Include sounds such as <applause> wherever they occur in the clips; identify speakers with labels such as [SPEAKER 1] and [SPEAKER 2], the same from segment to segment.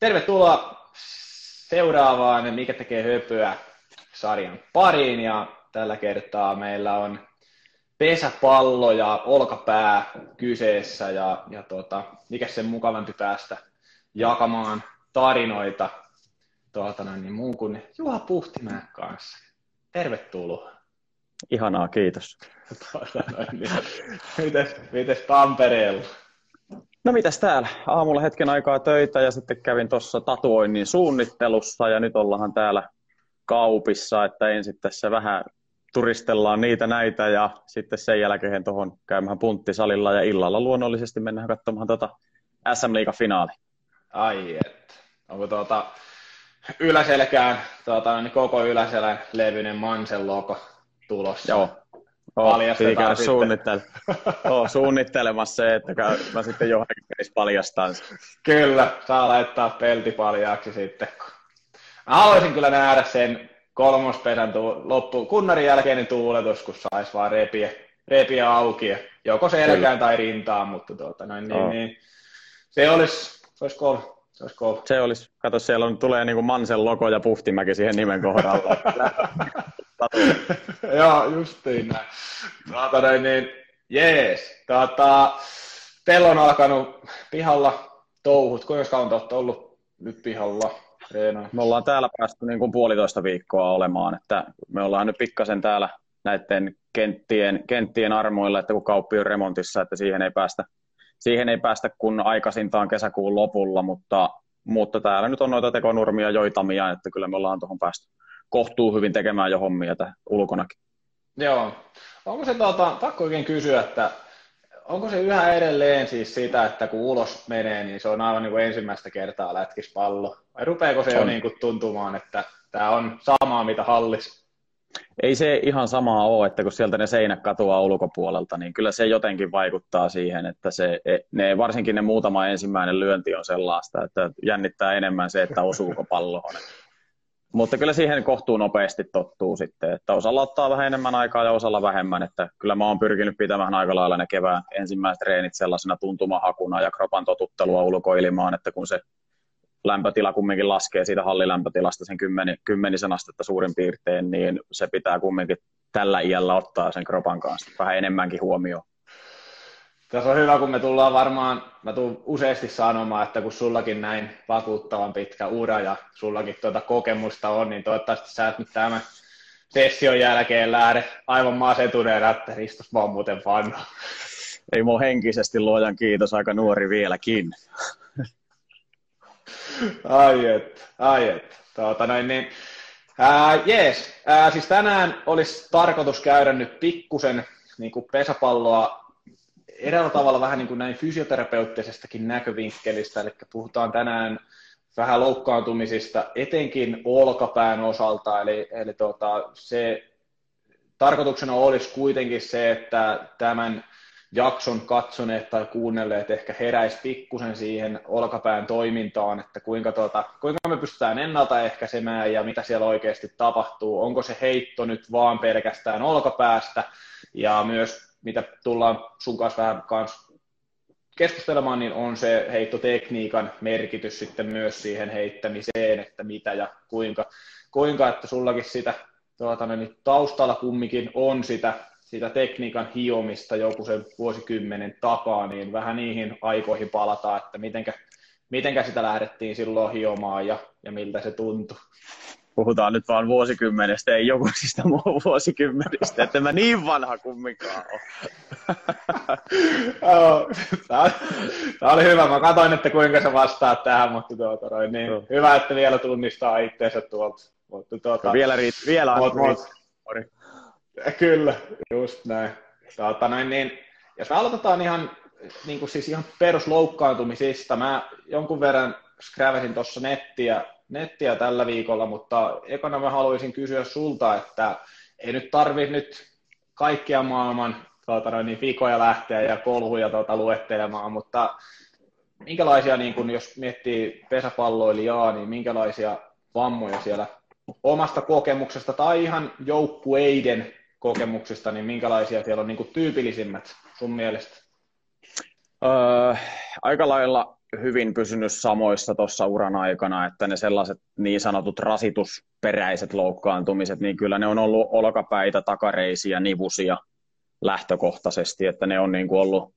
[SPEAKER 1] tervetuloa seuraavaan Mikä tekee höpöä sarjan pariin ja tällä kertaa meillä on pesäpallo ja olkapää kyseessä ja, ja tota, mikä sen mukavampi päästä jakamaan tarinoita tuota, niin muun kuin Juha Puhtimäen kanssa. Tervetuloa.
[SPEAKER 2] Ihanaa, kiitos. <laughs>
[SPEAKER 1] Tuota, niin. mites, mites Tampereella?
[SPEAKER 2] No mitäs täällä? Aamulla hetken aikaa töitä ja sitten kävin tuossa tatuoinnin suunnittelussa ja nyt ollaan täällä kaupissa, että ensin tässä vähän turistellaan niitä näitä ja sitten sen jälkeen tuohon käymään punttisalilla ja illalla luonnollisesti mennään katsomaan tuota SM Liiga finaali.
[SPEAKER 1] Ai että. Onko tuota yläselkään tuota, niin koko yläselän levyinen Mansen logo tulossa?
[SPEAKER 2] Joo, Oh, käydä suunnittele- <laughs> oh, suunnittelemassa se, että mä sitten johonkin paljastan sen.
[SPEAKER 1] Kyllä, saa laittaa pelti paljaaksi sitten. Mä haluaisin kyllä nähdä sen kolmospesän tu- loppu, kunnarin jälkeinen tuuletus, kun saisi vaan repiä, repiä auki, joko selkään tai rintaan, mutta tuota, noin, niin, oh. niin, se olisi, se olisi kol, se olisi kol.
[SPEAKER 2] Se olisi, kato siellä on, tulee niin kuin Mansen logo ja Puhtimäki siihen nimen kohdalla. <laughs>
[SPEAKER 1] Joo, justiin näin. Tuota, näin, niin, jees. Tuota, teillä on alkanut pihalla touhut. Kuinka kauan olette ollut nyt pihalla?
[SPEAKER 2] Reena? Me ollaan täällä päästy niin kuin puolitoista viikkoa olemaan, että me ollaan nyt pikkasen täällä näiden kenttien, kenttien armoilla, että kun kauppi on remontissa, että siihen ei päästä, siihen ei päästä kun aikaisintaan kesäkuun lopulla, mutta, mutta täällä nyt on noita tekonurmia joitamia, että kyllä me ollaan tuohon päästy kohtuu hyvin tekemään jo hommia ulkonakin.
[SPEAKER 1] Joo. Onko se, tuota, pakko oikein kysyä, että onko se yhä edelleen siis sitä, että kun ulos menee, niin se on aivan niin kuin ensimmäistä kertaa lätkis pallo? Vai rupeeko se on. jo niin kuin tuntumaan, että tämä on samaa mitä hallis?
[SPEAKER 2] Ei se ihan samaa ole, että kun sieltä ne seinät katoaa ulkopuolelta, niin kyllä se jotenkin vaikuttaa siihen, että se, e, ne, varsinkin ne muutama ensimmäinen lyönti on sellaista, että jännittää enemmän se, että osuuko palloon. Mutta kyllä siihen kohtuu nopeasti tottuu sitten, että osalla ottaa vähän enemmän aikaa ja osalla vähemmän, että kyllä mä oon pyrkinyt pitämään aika lailla ne kevään ensimmäiset treenit sellaisena tuntumahakuna ja kropan totuttelua ulkoilimaan, että kun se lämpötila kumminkin laskee siitä hallilämpötilasta sen kymmeni, kymmenisen astetta suurin piirtein, niin se pitää kumminkin tällä iällä ottaa sen kropan kanssa vähän enemmänkin huomioon.
[SPEAKER 1] Tässä on hyvä, kun me tullaan varmaan, mä tuun useasti sanomaan, että kun sullakin näin vakuuttavan pitkä ura ja sullakin tuota kokemusta on, niin toivottavasti sä et nyt tämän session jälkeen lähde aivan masentuneena, että Ristos vaan muuten fanna.
[SPEAKER 2] Ei mua henkisesti luojan kiitos, aika nuori vieläkin.
[SPEAKER 1] ai et, ai et. Tuota, noin, niin, ää, jees, ää, siis tänään olisi tarkoitus käydä nyt pikkusen niin kuin pesäpalloa eräällä tavalla vähän niin kuin näin fysioterapeuttisestakin näkövinkkelistä, eli puhutaan tänään vähän loukkaantumisista, etenkin olkapään osalta, eli, eli tota, se tarkoituksena olisi kuitenkin se, että tämän jakson katsoneet tai kuunnelleet ehkä heräisi pikkusen siihen olkapään toimintaan, että kuinka, tuota, kuinka me pystytään ennaltaehkäisemään ja mitä siellä oikeasti tapahtuu. Onko se heitto nyt vaan pelkästään olkapäästä ja myös mitä tullaan sun kanssa vähän kanssa keskustelemaan, niin on se heittotekniikan merkitys sitten myös siihen heittämiseen, että mitä ja kuinka, kuinka että sullakin sitä tuota, niin taustalla kumminkin on sitä, sitä tekniikan hiomista joku sen vuosikymmenen takaa, niin vähän niihin aikoihin palataan, että mitenkä, mitenkä sitä lähdettiin silloin hiomaan ja, ja miltä se tuntui
[SPEAKER 2] puhutaan nyt vaan vuosikymmenestä, ei jokuisista muu vuosikymmenistä, että mä niin vanha kumminkaan ole. <laughs>
[SPEAKER 1] Tämä oli hyvä. Mä katsoin, että kuinka sä vastaat tähän, mutta tuota, noin, niin no. hyvä, että vielä tunnistaa itseensä tuolta.
[SPEAKER 2] Mutta, tuota, vielä riit, vielä
[SPEAKER 1] mut, mut, Kyllä, just näin. Tuota, noin, niin, jos me aloitetaan ihan, niin kuin siis ihan perusloukkaantumisista, mä jonkun verran skräväsin tuossa nettiä nettiä tällä viikolla, mutta ekana mä haluaisin kysyä sulta, että ei nyt tarvi nyt kaikkia maailman tuota, niin vikoja lähteä ja kolhuja tuota, luettelemaan, mutta minkälaisia, niin kun, jos miettii pesäpalloilijaa, niin minkälaisia vammoja siellä omasta kokemuksesta tai ihan joukkueiden kokemuksista, niin minkälaisia siellä on niin kuin tyypillisimmät sun mielestä?
[SPEAKER 2] Öö, aika lailla hyvin pysynyt samoissa tuossa uran aikana, että ne sellaiset niin sanotut rasitusperäiset loukkaantumiset, niin kyllä ne on ollut olkapäitä, takareisiä, nivusia lähtökohtaisesti, että ne on niin kuin ollut,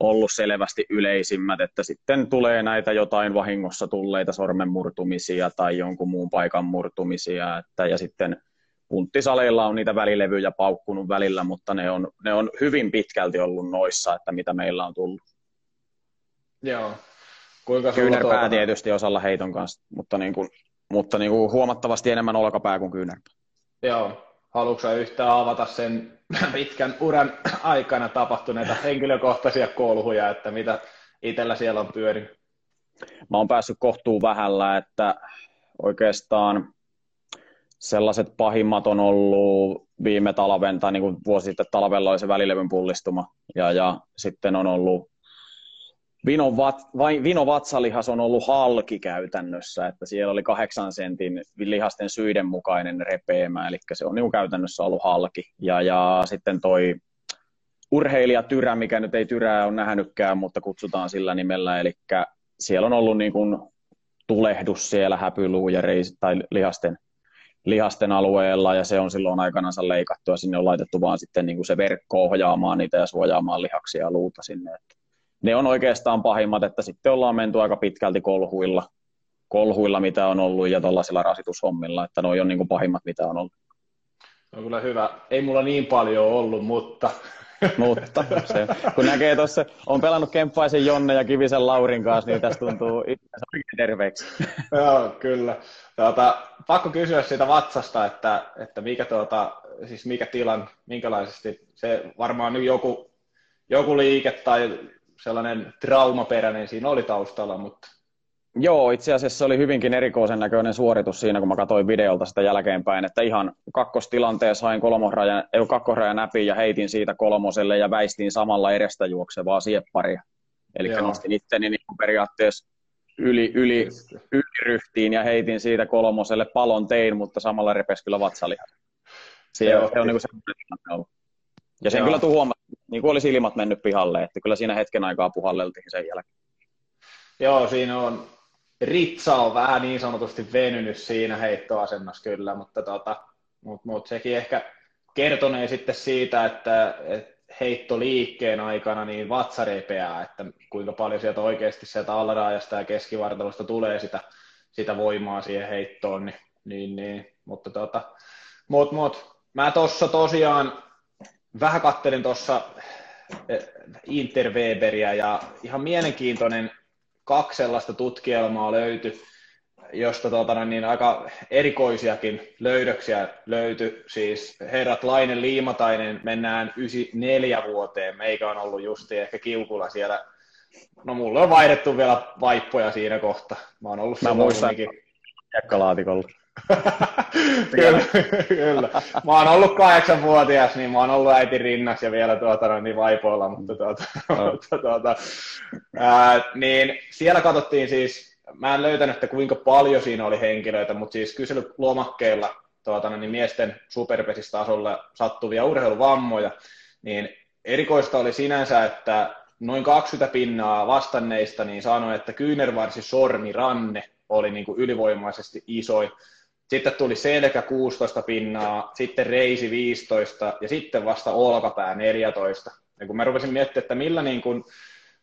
[SPEAKER 2] ollut selvästi yleisimmät, että sitten tulee näitä jotain vahingossa tulleita sormenmurtumisia tai jonkun muun paikan murtumisia, että, ja sitten punttisaleilla on niitä välilevyjä paukkunut välillä, mutta ne on, ne on hyvin pitkälti ollut noissa, että mitä meillä on tullut.
[SPEAKER 1] Joo.
[SPEAKER 2] Kuinka kyynärpää tuota... tietysti osalla heiton kanssa, mutta, niin kuin, mutta niin kuin huomattavasti enemmän olkapää kuin kyynärpää.
[SPEAKER 1] Joo. Haluatko yhtään avata sen pitkän uran aikana tapahtuneita henkilökohtaisia kolhuja, että mitä itsellä siellä on pyörinyt?
[SPEAKER 2] Mä oon päässyt kohtuun vähällä, että oikeastaan sellaiset pahimmat on ollut viime talven, tai niin kuin vuosi sitten talvella oli se välilevyn pullistuma, ja, ja sitten on ollut Vino, vat, vai, vatsalihas on ollut halki käytännössä, että siellä oli kahdeksan sentin lihasten syiden mukainen repeämä, eli se on niin käytännössä ollut halki. Ja, ja sitten toi urheilijatyrä, mikä nyt ei tyrää on nähnytkään, mutta kutsutaan sillä nimellä, eli siellä on ollut niin kuin tulehdus siellä häpyluu ja reis, tai lihasten, lihasten alueella, ja se on silloin aikanaan leikattu, ja sinne on laitettu vaan sitten niin kuin se verkko ohjaamaan niitä ja suojaamaan lihaksia ja luuta sinne. Että ne on oikeastaan pahimmat, että sitten ollaan menty aika pitkälti kolhuilla, kolhuilla mitä on ollut, ja tuollaisilla rasitushommilla, että ne on niin kuin pahimmat, mitä on ollut.
[SPEAKER 1] No kyllä hyvä. Ei mulla niin paljon ollut, mutta...
[SPEAKER 2] mutta se, kun näkee tuossa, on pelannut Kemppaisen Jonne ja Kivisen Laurin kanssa, niin tässä tuntuu itse oikein terveeksi.
[SPEAKER 1] Joo, kyllä. Tuota, pakko kysyä siitä vatsasta, että, että mikä, tuota, siis mikä tilan, minkälaisesti, se varmaan nyt joku, joku liike tai sellainen traumaperäinen siinä oli taustalla, mutta...
[SPEAKER 2] Joo, itse asiassa se oli hyvinkin erikoisen näköinen suoritus siinä, kun mä katsoin videolta sitä jälkeenpäin, että ihan kakkostilanteessa hain kolmosrajan, ei kakkosrajan näpi ja heitin siitä kolmoselle ja väistin samalla edestä juoksevaa siepparia. Eli nostin itteni niin periaatteessa yli, yli, yli ryhtiin ja heitin siitä kolmoselle palon tein, mutta samalla repesi kyllä vatsalihan. Se, se on niin kuin se ollut. Ja sen Joo. kyllä huomata, niin kuin olisi ilmat mennyt pihalle, että kyllä siinä hetken aikaa puhalleltiin sen jälkeen.
[SPEAKER 1] Joo, siinä on, Ritsa on vähän niin sanotusti venynyt siinä heittoasennossa kyllä, mutta tota, mut, mut sekin ehkä kertonee sitten siitä, että, että heittoliikkeen aikana niin vatsa repeää, että kuinka paljon sieltä oikeasti sieltä alaraajasta ja keskivartalosta tulee sitä, sitä voimaa siihen heittoon, niin, niin, niin. mutta tota, mut, mut, mä tuossa tosiaan vähän kattelin tuossa eh, Interweberia ja ihan mielenkiintoinen kaksi sellaista tutkielmaa löytyi, josta tuota, niin aika erikoisiakin löydöksiä löytyi. Siis herrat Lainen Liimatainen mennään 94 vuoteen, meikä on ollut justi ehkä kiukulla siellä. No mulla on vaihdettu vielä vaippoja siinä kohta. Mä oon ollut
[SPEAKER 2] Mä muistan, Jakkalaatikolla. <laughs>
[SPEAKER 1] kyllä, kyllä. Mä oon ollut kahdeksanvuotias, niin mä oon ollut äiti rinnas ja vielä tuota, niin vaipoilla, mutta, tuota, <laughs> mutta tuota, ää, niin siellä katsottiin siis, mä en löytänyt, että kuinka paljon siinä oli henkilöitä, mutta siis kyselylomakkeilla tuota, niin miesten superpesistasolle sattuvia urheiluvammoja, niin erikoista oli sinänsä, että noin 20 pinnaa vastanneista niin sanoi, että kyynärvarsi sormi ranne oli niin kuin ylivoimaisesti isoin sitten tuli selkä 16 pinnaa, sitten reisi 15 ja sitten vasta olkapää 14. Ja kun mä rupesin miettimään, että millä niin kun,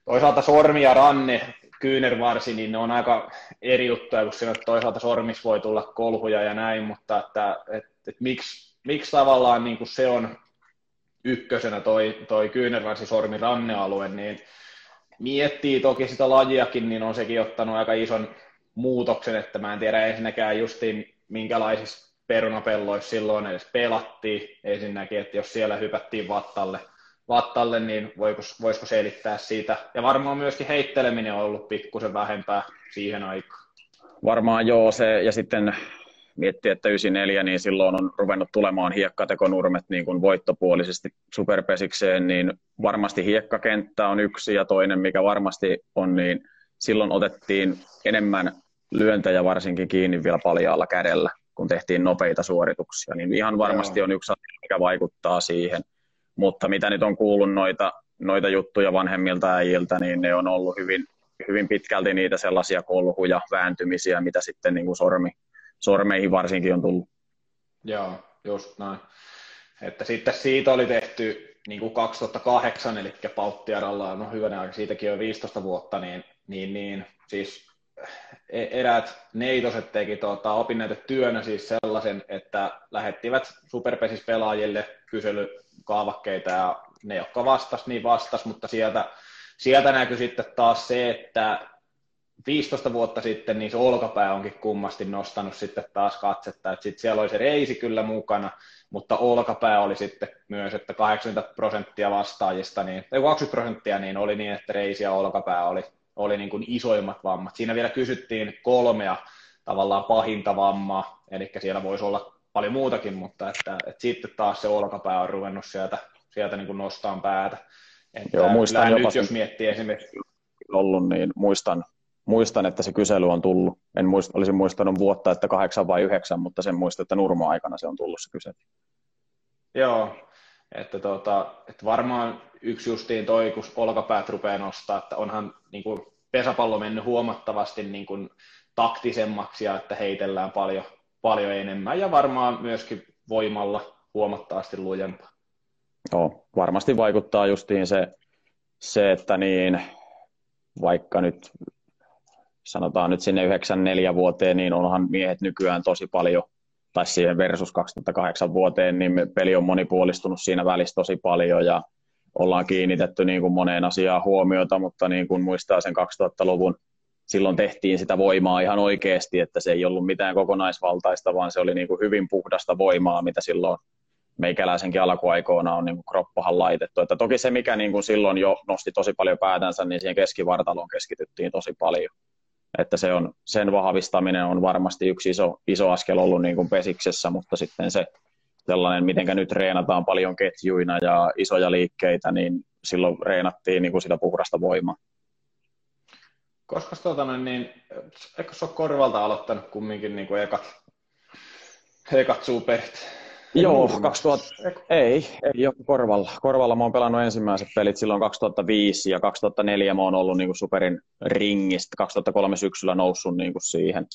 [SPEAKER 1] toisaalta sormi ja ranne, kyynärvarsi, niin ne on aika eri juttuja, kun siinä toisaalta sormis voi tulla kolhuja ja näin, mutta että, että, miksi, miksi tavallaan niin kuin se on ykkösenä toi, toi kyynärvarsi, sormi, rannealue, niin miettii toki sitä lajiakin, niin on sekin ottanut aika ison muutoksen, että mä en tiedä ensinnäkään justiin minkälaisissa perunapelloissa silloin edes pelattiin ensinnäkin, että jos siellä hypättiin vattalle, vattalle niin voiko, voisiko selittää siitä. Ja varmaan myöskin heitteleminen on ollut pikkusen vähempää siihen aikaan.
[SPEAKER 2] Varmaan joo, se, ja sitten miettii, että 94, niin silloin on ruvennut tulemaan hiekkatekonurmet niin kuin voittopuolisesti superpesikseen, niin varmasti hiekkakenttä on yksi, ja toinen, mikä varmasti on, niin silloin otettiin enemmän lyöntejä varsinkin kiinni vielä paljaalla kädellä, kun tehtiin nopeita suorituksia, niin ihan varmasti Joo. on yksi asia, mikä vaikuttaa siihen. Mutta mitä nyt on kuullut noita, noita juttuja vanhemmilta äijiltä, niin ne on ollut hyvin, hyvin pitkälti niitä sellaisia kolhuja, vääntymisiä, mitä sitten niin kuin sormi, sormeihin varsinkin on tullut.
[SPEAKER 1] Joo, just näin. Että sitten siitä oli tehty niin kuin 2008, eli Pauttiaralla, no hyvänä aika, siitäkin on 15 vuotta, niin, niin, niin siis eräät neitoset teki tuota, opinnäytetyönä siis sellaisen, että lähettivät superpesispelaajille kyselykaavakkeita ja ne, jotka vastas, niin vastas, mutta sieltä, sieltä näkyy sitten taas se, että 15 vuotta sitten niin se olkapää onkin kummasti nostanut sitten taas katsetta, että sitten siellä oli se reisi kyllä mukana, mutta olkapää oli sitten myös, että 80 prosenttia vastaajista, niin, tai 20 prosenttia niin oli niin, että reisi ja olkapää oli, oli niin kuin isoimmat vammat. Siinä vielä kysyttiin kolmea tavallaan pahinta vammaa, eli siellä voisi olla paljon muutakin, mutta että, että sitten taas se olkapää on ruvennut sieltä, sieltä niin kuin nostaan päätä. Että Joo, muistan jopa nyt, jos miettii esimerkiksi...
[SPEAKER 2] Ollut, niin muistan, muistan, että se kysely on tullut. En muist, olisi muistanut vuotta, että kahdeksan vai yhdeksän, mutta sen muistan, että Nurmo-aikana se on tullut se kysely.
[SPEAKER 1] Joo, että, tota, että varmaan yksi justiin toi, kun olkapäät rupeaa nostaa, että onhan niin kuin pesäpallo mennyt huomattavasti niin kuin taktisemmaksi ja että heitellään paljon, paljon enemmän ja varmaan myöskin voimalla huomattavasti lujempaa.
[SPEAKER 2] Joo, varmasti vaikuttaa justiin se, se että niin, vaikka nyt sanotaan nyt sinne 94 vuoteen, niin onhan miehet nykyään tosi paljon, tai siihen versus 2008 vuoteen, niin peli on monipuolistunut siinä välissä tosi paljon ja ollaan kiinnitetty niin kuin moneen asiaan huomiota, mutta niin kuin muistaa sen 2000-luvun, silloin tehtiin sitä voimaa ihan oikeasti, että se ei ollut mitään kokonaisvaltaista, vaan se oli niin kuin hyvin puhdasta voimaa, mitä silloin meikäläisenkin alkuaikoina on niin kuin kroppahan laitettu. Että toki se, mikä niin kuin silloin jo nosti tosi paljon päätänsä, niin siihen keskivartaloon keskityttiin tosi paljon että se on, sen vahvistaminen on varmasti yksi iso, iso askel ollut niin kuin pesiksessä, mutta sitten se sellainen, miten nyt reenataan paljon ketjuina ja isoja liikkeitä, niin silloin reenattiin niin kuin sitä puhdasta voimaa.
[SPEAKER 1] Koska tuota, niin, eikö se ole korvalta aloittanut kumminkin niin kuin ekat, ekat superit?
[SPEAKER 2] Joo, 2000, ei, ei ole Korvalla. Korvalla mä oon pelannut ensimmäiset pelit silloin 2005 ja 2004 mä oon ollut niin kuin superin ringistä. 2003 syksyllä noussut niin kuin siihen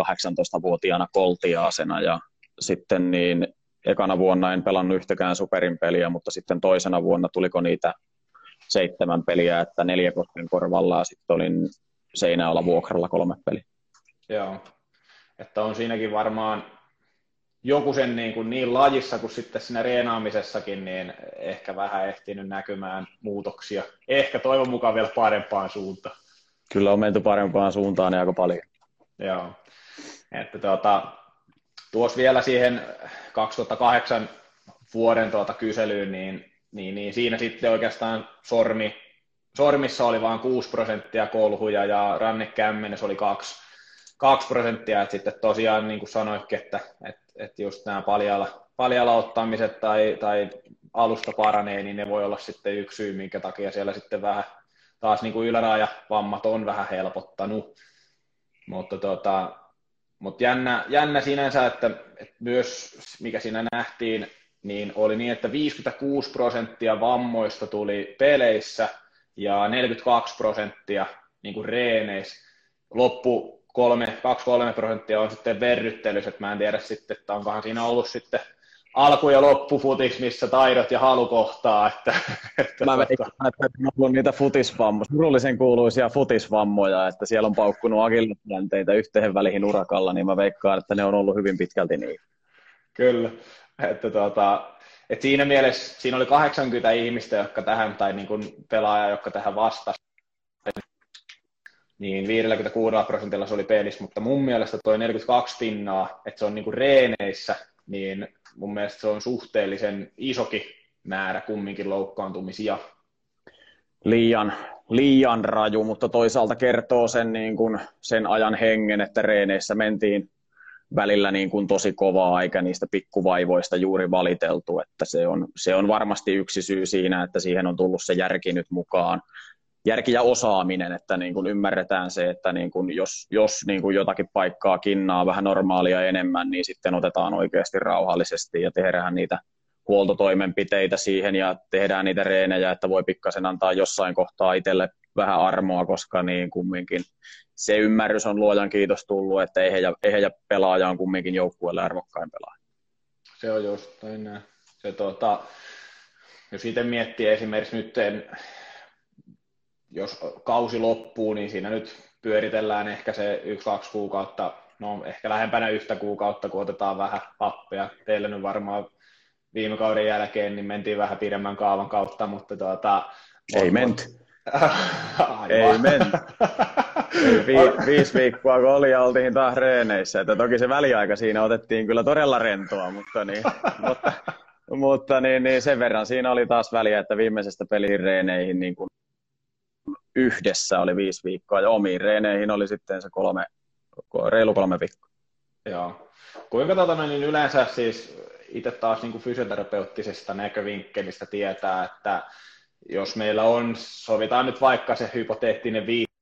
[SPEAKER 2] 18-vuotiaana koltiaasena ja sitten niin ekana vuonna en pelannut yhtäkään superin peliä, mutta sitten toisena vuonna tuliko niitä seitsemän peliä, että neljä kosken korvalla ja sitten olin Seinäjoella vuokralla kolme peliä.
[SPEAKER 1] Joo, että on siinäkin varmaan joku sen niin, kuin niin lajissa kuin sitten siinä reenaamisessakin, niin ehkä vähän ehtinyt näkymään muutoksia. Ehkä toivon mukaan vielä parempaan suuntaan.
[SPEAKER 2] Kyllä on menty parempaan suuntaan ja aika paljon.
[SPEAKER 1] Joo. Että tuota, tuossa vielä siihen 2008 vuoden tuota kyselyyn, niin, niin, niin siinä sitten oikeastaan sormi, sormissa oli vain 6 prosenttia kolhuja ja rannekämmenessä oli 2, 2 prosenttia, että sitten tosiaan niin kuin sanoitkin, että, että että just nämä paljalla, paljalla ottamiset tai, tai alusta paranee, niin ne voi olla sitten yksi syy, minkä takia siellä sitten vähän taas niin kuin ylärajavammat on vähän helpottanut. Mutta tota, mutta jännä, jännä sinänsä, että, että myös mikä siinä nähtiin, niin oli niin, että 56 prosenttia vammoista tuli peleissä ja 42 prosenttia niin kuin reeneissä. Loppu kolme, kaksi kolme prosenttia on sitten verryttelyssä, että mä en tiedä sitten, että onkohan siinä ollut sitten alku- ja loppufutis, missä taidot ja halu kohtaa. Että, <laughs>
[SPEAKER 2] että mä veikkaan, että on ollut niitä futisvammoja, surullisen kuuluisia futisvammoja, että siellä on paukkunut agillisjänteitä yhteen väliin urakalla, niin mä veikkaan, että ne on ollut hyvin pitkälti niin.
[SPEAKER 1] Kyllä, että tuota, että siinä mielessä siinä oli 80 ihmistä, jotka tähän, tai niin kuin pelaaja, jotka tähän vastasi niin 56 prosentilla se oli pelissä, mutta mun mielestä toi 42 pinnaa, että se on niinku reeneissä, niin mun mielestä se on suhteellisen isoki määrä kumminkin loukkaantumisia.
[SPEAKER 2] Liian, liian raju, mutta toisaalta kertoo sen, niin kuin, sen ajan hengen, että reeneissä mentiin välillä niin kuin tosi kovaa, eikä niistä pikkuvaivoista juuri valiteltu, että se on, se on varmasti yksi syy siinä, että siihen on tullut se järki nyt mukaan järki ja osaaminen, että niin kuin ymmärretään se, että niin kuin jos, jos niin kuin jotakin paikkaa kinnaa vähän normaalia enemmän, niin sitten otetaan oikeasti rauhallisesti ja tehdään niitä huoltotoimenpiteitä siihen ja tehdään niitä reenejä, että voi pikkasen antaa jossain kohtaa itselle vähän armoa, koska niin kumminkin se ymmärrys on luojan kiitos tullut, että ehjä, ehjä pelaaja on kumminkin joukkueelle arvokkain pelaaja.
[SPEAKER 1] Se on just näin. Se, tuota, jos itse miettii esimerkiksi nyt, jos kausi loppuu, niin siinä nyt pyöritellään ehkä se yksi-kaksi kuukautta, no ehkä lähempänä yhtä kuukautta, kun otetaan vähän happea. Teillä nyt varmaan viime kauden jälkeen niin mentiin vähän pidemmän kaavan kautta, mutta tuota,
[SPEAKER 2] ei menty. <laughs> ei menty. <laughs> Vi- viisi viikkoa kun oli ja oltiin taas reeneissä. Että toki se väliaika siinä otettiin kyllä todella rentoa, mutta, niin, <laughs> mutta, mutta niin, niin sen verran siinä oli taas väliä, että viimeisestä peliin reeneihin niin kuin yhdessä oli viisi viikkoa ja omiin reeneihin oli sitten se kolme, reilu kolme viikkoa.
[SPEAKER 1] Joo. Kuinka tota, niin yleensä siis itse taas niin kuin fysioterapeuttisesta näkövinkkelistä tietää, että jos meillä on, sovitaan nyt vaikka se hypoteettinen viikko,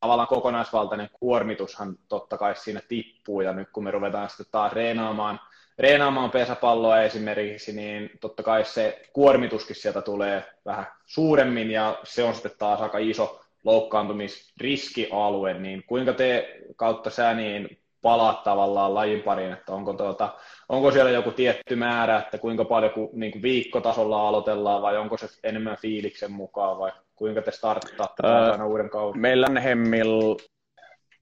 [SPEAKER 1] tavallaan kokonaisvaltainen kuormitushan totta kai siinä tippuu, ja nyt kun me ruvetaan sitten taas reenaamaan, reenaamaan pesäpalloa esimerkiksi, niin totta kai se kuormituskin sieltä tulee vähän suuremmin, ja se on sitten taas aika iso loukkaantumisriskialue, niin kuinka te kautta sä niin palaat tavallaan lajin pariin, että onko, tuota, onko siellä joku tietty määrä, että kuinka paljon kun, niin kuin viikkotasolla aloitellaan vai onko se enemmän fiiliksen mukaan vai kuinka te starttaatte öö, uuden kauden?
[SPEAKER 2] Meillä on Hemmil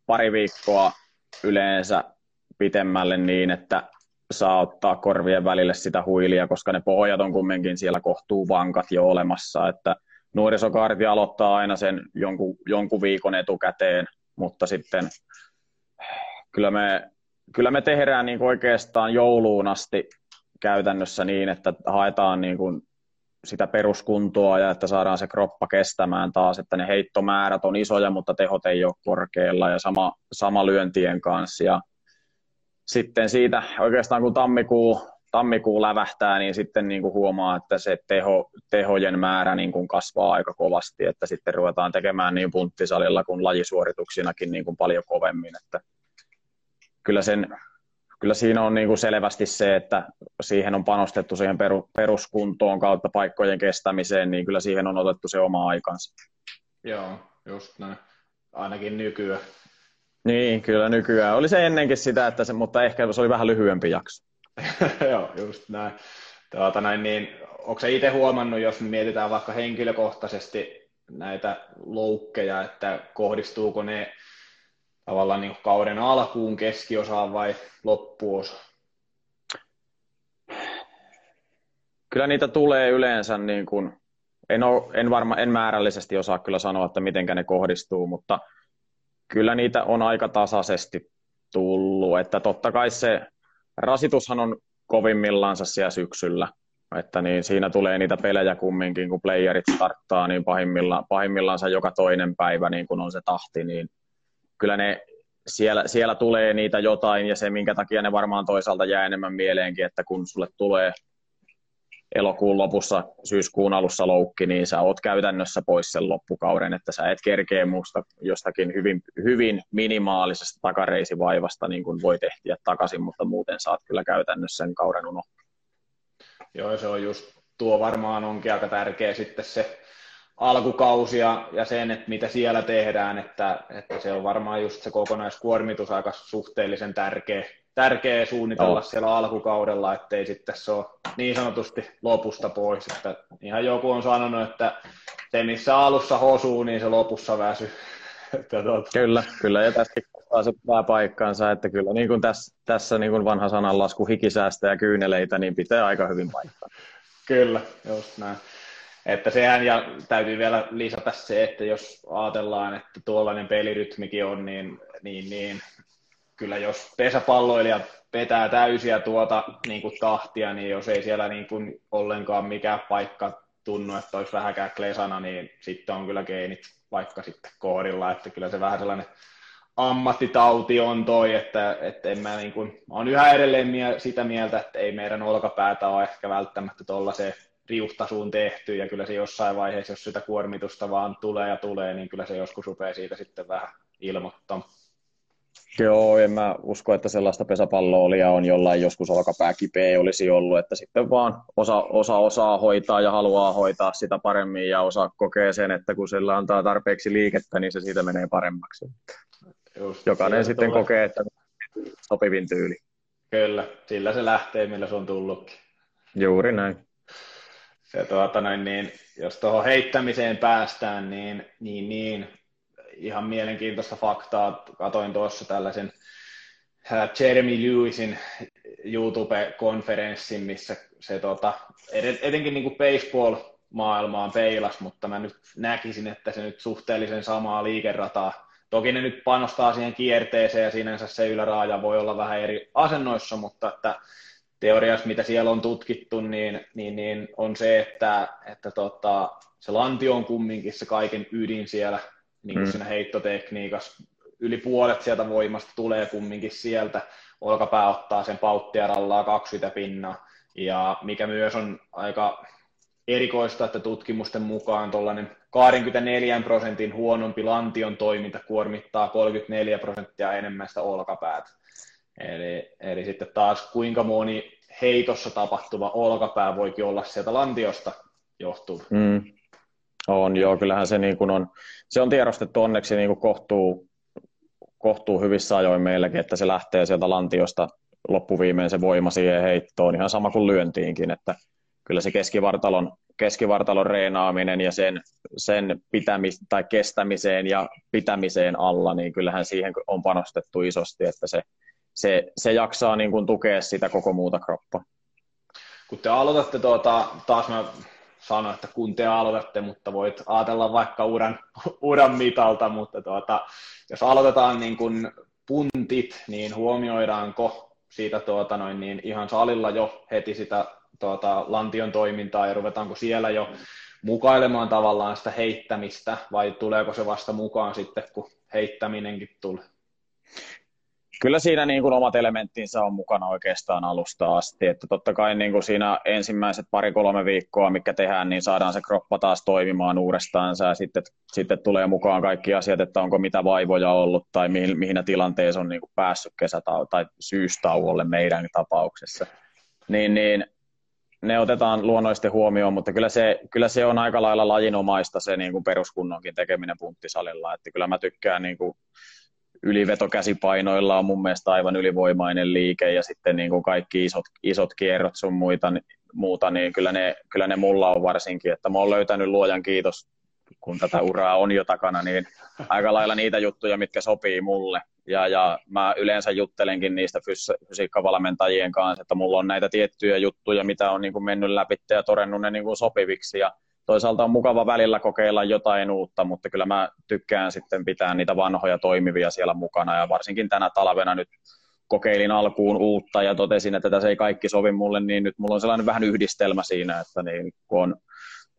[SPEAKER 2] pari viikkoa yleensä pitemmälle niin, että saa ottaa korvien välille sitä huilia, koska ne pohjat on kumminkin siellä kohtuu vankat jo olemassa, että nuorisokaarti aloittaa aina sen jonkun, jonkun viikon etukäteen, mutta sitten kyllä me, kyllä me tehdään niin oikeastaan jouluun asti käytännössä niin, että haetaan niin kuin sitä peruskuntoa ja että saadaan se kroppa kestämään taas, että ne heittomäärät on isoja, mutta tehot ei ole korkealla ja sama, sama lyöntien kanssa. Ja sitten siitä oikeastaan kun tammikuu, tammikuu lävähtää, niin sitten niin kuin huomaa, että se teho, tehojen määrä niin kuin kasvaa aika kovasti, että sitten ruvetaan tekemään niin punttisalilla kuin lajisuorituksinakin niin kuin paljon kovemmin, että kyllä, sen, kyllä siinä on niin kuin selvästi se, että siihen on panostettu siihen peruskuntoon kautta paikkojen kestämiseen, niin kyllä siihen on otettu se oma aikansa.
[SPEAKER 1] Joo, just näin. Ainakin nykyään.
[SPEAKER 2] Niin, kyllä nykyään. Oli se ennenkin sitä, että se, mutta ehkä se oli vähän lyhyempi jakso. <laughs>
[SPEAKER 1] Joo, just näin. Tuota, näin niin, onko se itse huomannut, jos mietitään vaikka henkilökohtaisesti näitä loukkeja, että kohdistuuko ne tavallaan niin kauden alkuun, keskiosaan vai loppuosaan?
[SPEAKER 2] Kyllä niitä tulee yleensä, niin kuin, en, ole, en, varma, en määrällisesti osaa kyllä sanoa, että miten ne kohdistuu, mutta kyllä niitä on aika tasaisesti tullut. Että totta kai se rasitushan on kovimmillaansa siellä syksyllä, että niin siinä tulee niitä pelejä kumminkin, kun playerit starttaa, niin pahimmillaan, pahimmillaan joka toinen päivä, niin kun on se tahti, niin kyllä ne siellä, siellä tulee niitä jotain ja se, minkä takia ne varmaan toisaalta jää enemmän mieleenkin, että kun sulle tulee elokuun lopussa, syyskuun alussa loukki, niin sä oot käytännössä pois sen loppukauden, että sä et kerkeä muusta jostakin hyvin, hyvin minimaalisesta takareisivaivasta niin kuin voi tehtiä takaisin, mutta muuten saat kyllä käytännössä sen kauden unohtaa.
[SPEAKER 1] Joo, se on just, tuo varmaan onkin aika tärkeä sitten se alkukausia ja sen, että mitä siellä tehdään, että, että se on varmaan just se kokonaiskuormitus aika suhteellisen tärkeä, tärkeä suunnitella no. siellä alkukaudella, ettei sitten se ole niin sanotusti lopusta pois. Että ihan joku on sanonut, että se missä alussa hosuu, niin se lopussa väsy. <laughs>
[SPEAKER 2] tuota. Kyllä, kyllä, ja tässäkin se pitää paikkaansa, että kyllä niin kuin tässä, tässä niin kuin vanha sananlasku hikisäästä ja kyyneleitä, niin pitää aika hyvin paikkaa.
[SPEAKER 1] Kyllä, just näin. Että sehän, ja täytyy vielä lisätä se, että jos ajatellaan, että tuollainen pelirytmikin on, niin, niin, niin kyllä jos pesäpalloilija vetää täysiä tuota niin kuin tahtia, niin jos ei siellä niin kuin ollenkaan mikään paikka tunnu, että olisi vähäkään klesana, niin sitten on kyllä geenit vaikka sitten kohdilla, että kyllä se vähän sellainen ammattitauti on toi, että, että en mä niin kuin, mä olen yhä edelleen sitä mieltä, että ei meidän olkapäätä ole ehkä välttämättä tuollaiseen riuhtasuun tehty ja kyllä se jossain vaiheessa, jos sitä kuormitusta vaan tulee ja tulee, niin kyllä se joskus rupeaa siitä sitten vähän ilmoittamaan.
[SPEAKER 2] Joo, en mä usko, että sellaista pesäpalloa on jollain joskus olkapää kipeä olisi ollut, että sitten vaan osa, osa osaa hoitaa ja haluaa hoitaa sitä paremmin ja osa kokee sen, että kun sillä antaa tarpeeksi liikettä, niin se siitä menee paremmaksi. Just, Jokainen sitten tulee. kokee, että sopivin tyyli.
[SPEAKER 1] Kyllä, sillä se lähtee, millä se on tullutkin.
[SPEAKER 2] Juuri näin.
[SPEAKER 1] Se, tuota, noin, niin, jos tuohon heittämiseen päästään, niin, niin, niin ihan mielenkiintoista faktaa. Katoin tuossa tällaisen äh, Jeremy Lewisin YouTube-konferenssin, missä se tota, etenkin niin baseball-maailmaan peilas, mutta mä nyt näkisin, että se nyt suhteellisen samaa liikerataa. Toki ne nyt panostaa siihen kierteeseen ja sinänsä se yläraaja voi olla vähän eri asennoissa, mutta että teoriassa, mitä siellä on tutkittu, niin, niin, niin on se, että, että tota, se lantio on kumminkin se kaiken ydin siellä niin kuin mm. siinä heittotekniikassa. Yli puolet sieltä voimasta tulee kumminkin sieltä. Olkapää ottaa sen pauttia rallaa 20 pinnaa. Ja mikä myös on aika erikoista, että tutkimusten mukaan tuollainen 24 prosentin huonompi lantion toiminta kuormittaa 34 prosenttia enemmän sitä olkapäätä. Eli, eli sitten taas kuinka moni heitossa tapahtuva olkapää voikin olla sieltä lantiosta johtuva. Mm.
[SPEAKER 2] On, joo, kyllähän se, niin kuin on, se on tiedostettu onneksi niin kuin kohtuu, kohtuu hyvissä ajoin meilläkin, että se lähtee sieltä lantiosta loppuviimein se voima siihen heittoon, ihan sama kuin lyöntiinkin, että kyllä se keskivartalon, keskivartalon reenaaminen ja sen, sen pitämis, tai kestämiseen ja pitämiseen alla, niin kyllähän siihen on panostettu isosti, että se, se, se jaksaa niin kuin tukea sitä koko muuta kroppaa.
[SPEAKER 1] Kun te aloitatte, tuota, taas mä sanoa, että kun te aloitatte, mutta voit ajatella vaikka uran, uran mitalta, mutta tuota, jos aloitetaan niin kuin puntit, niin huomioidaanko siitä tuota noin, niin ihan salilla jo heti sitä tuota, lantion toimintaa ja ruvetaanko siellä jo mukailemaan tavallaan sitä heittämistä vai tuleeko se vasta mukaan sitten, kun heittäminenkin tulee?
[SPEAKER 2] Kyllä siinä niin kuin omat elementtinsä on mukana oikeastaan alusta asti. Että totta kai niin kuin siinä ensimmäiset pari-kolme viikkoa, mikä tehdään, niin saadaan se kroppa taas toimimaan uudestaan. Ja sitten, sitten tulee mukaan kaikki asiat, että onko mitä vaivoja ollut tai mihin, mihin tilanteessa on niin kuin päässyt kesätau- tai syystauolle meidän tapauksessa. Niin, niin ne otetaan luonnollisesti huomioon, mutta kyllä se, kyllä se on aika lailla lajinomaista se niin kuin peruskunnonkin tekeminen punttisalilla. Että kyllä mä tykkään niin kuin ylivetokäsipainoilla on mun mielestä aivan ylivoimainen liike ja sitten niin kuin kaikki isot, isot kierrot sun muita, muuta, niin kyllä ne, kyllä ne mulla on varsinkin, että mä oon löytänyt luojan kiitos, kun tätä uraa on jo takana, niin aika lailla niitä juttuja, mitkä sopii mulle. Ja, ja mä yleensä juttelenkin niistä fys- fysiikkavalmentajien kanssa, että mulla on näitä tiettyjä juttuja, mitä on niin kuin mennyt läpi ja todennut ne niin kuin sopiviksi. Ja toisaalta on mukava välillä kokeilla jotain uutta, mutta kyllä mä tykkään sitten pitää niitä vanhoja toimivia siellä mukana ja varsinkin tänä talvena nyt kokeilin alkuun uutta ja totesin, että tässä ei kaikki sovi mulle, niin nyt mulla on sellainen vähän yhdistelmä siinä, että niin, kun on,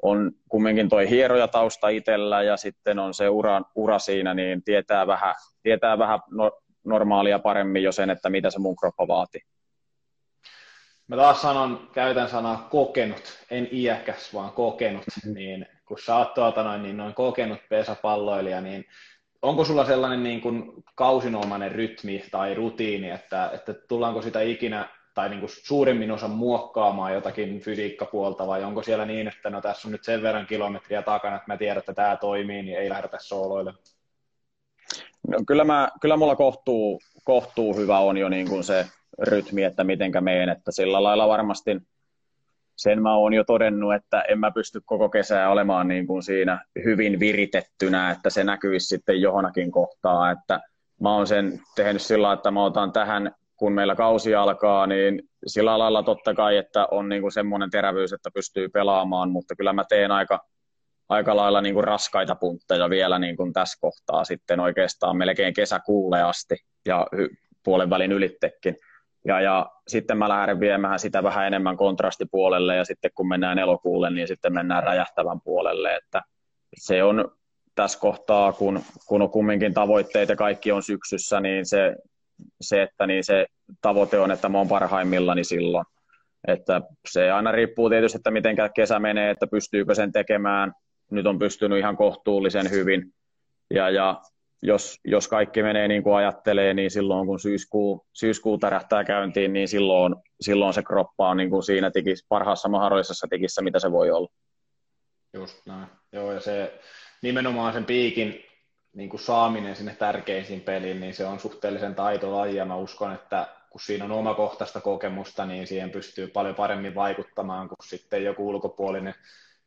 [SPEAKER 2] on kumminkin toi hieroja tausta itsellä ja sitten on se ura, ura siinä, niin tietää vähän, tietää vähän no, normaalia paremmin jo sen, että mitä se mun kroppa vaatii.
[SPEAKER 1] Mä taas sanon, käytän sanaa kokenut, en iäkäs, vaan kokenut, mm-hmm. niin kun sä oot tuota noin, niin noin kokenut pesäpalloilija, niin onko sulla sellainen niin kuin kausinomainen rytmi tai rutiini, että, että tullaanko sitä ikinä tai niin kuin suurimmin osa muokkaamaan jotakin fysiikkapuolta, vai onko siellä niin, että no tässä on nyt sen verran kilometriä takana, että mä tiedän, että tämä toimii, niin ei lähdetä sooloille?
[SPEAKER 2] No, kyllä, mä, kyllä mulla kohtuu, kohtuu hyvä on jo niin kuin se rytmi, että mitenkä meen, että sillä lailla varmasti sen mä oon jo todennut, että en mä pysty koko kesää olemaan niin kuin siinä hyvin viritettynä, että se näkyisi sitten johonakin kohtaa, että mä oon sen tehnyt sillä että mä otan tähän, kun meillä kausi alkaa, niin sillä lailla totta kai, että on niin kuin semmoinen terävyys, että pystyy pelaamaan, mutta kyllä mä teen aika, aika lailla niin kuin raskaita puntteja vielä niin kuin tässä kohtaa sitten oikeastaan melkein kesäkuulle asti ja puolen välin ylittekin. Ja, ja sitten mä lähden viemään sitä vähän enemmän kontrastipuolelle ja sitten kun mennään elokuulle, niin sitten mennään räjähtävän puolelle. Että se on tässä kohtaa, kun, kun on kumminkin tavoitteet ja kaikki on syksyssä, niin se, se, että niin se tavoite on, että mä oon parhaimmillani silloin. Että se aina riippuu tietysti, että miten kesä menee, että pystyykö sen tekemään. Nyt on pystynyt ihan kohtuullisen hyvin. Ja, ja jos, jos kaikki menee niin kuin ajattelee, niin silloin kun syyskuu, syyskuu tärähtää käyntiin, niin silloin, silloin se kroppa on niin kuin siinä tikis, parhaassa mahdollisessa tikissä, mitä se voi olla.
[SPEAKER 1] Just näin. Joo, ja se nimenomaan sen piikin niin kuin saaminen sinne tärkeisiin peliin, niin se on suhteellisen taitolaji, ja mä uskon, että kun siinä on omakohtaista kokemusta, niin siihen pystyy paljon paremmin vaikuttamaan kuin sitten joku ulkopuolinen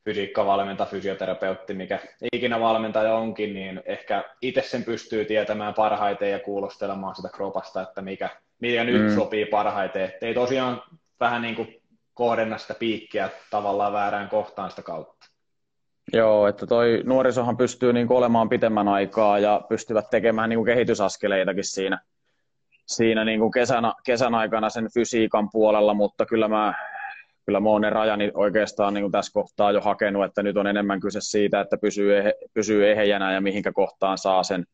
[SPEAKER 1] fysiikkavalmentaja, fysioterapeutti, mikä ikinä valmentaja onkin, niin ehkä itse sen pystyy tietämään parhaiten ja kuulostelemaan sitä kropasta, että mikä, mikä nyt mm. sopii parhaiten. ei tosiaan vähän niin kuin kohdenna sitä piikkiä tavallaan väärään kohtaan sitä kautta.
[SPEAKER 2] Joo, että toi nuorisohan pystyy niin kuin olemaan pitemmän aikaa ja pystyvät tekemään niin kuin kehitysaskeleitakin siinä, siinä niin kuin kesän, kesän aikana sen fysiikan puolella, mutta kyllä mä kyllä mä oon ne rajani oikeastaan niin kuin tässä kohtaa jo hakenut, että nyt on enemmän kyse siitä, että pysyy, ehe, pysyy ehejänä ja mihinkä kohtaan saa sen,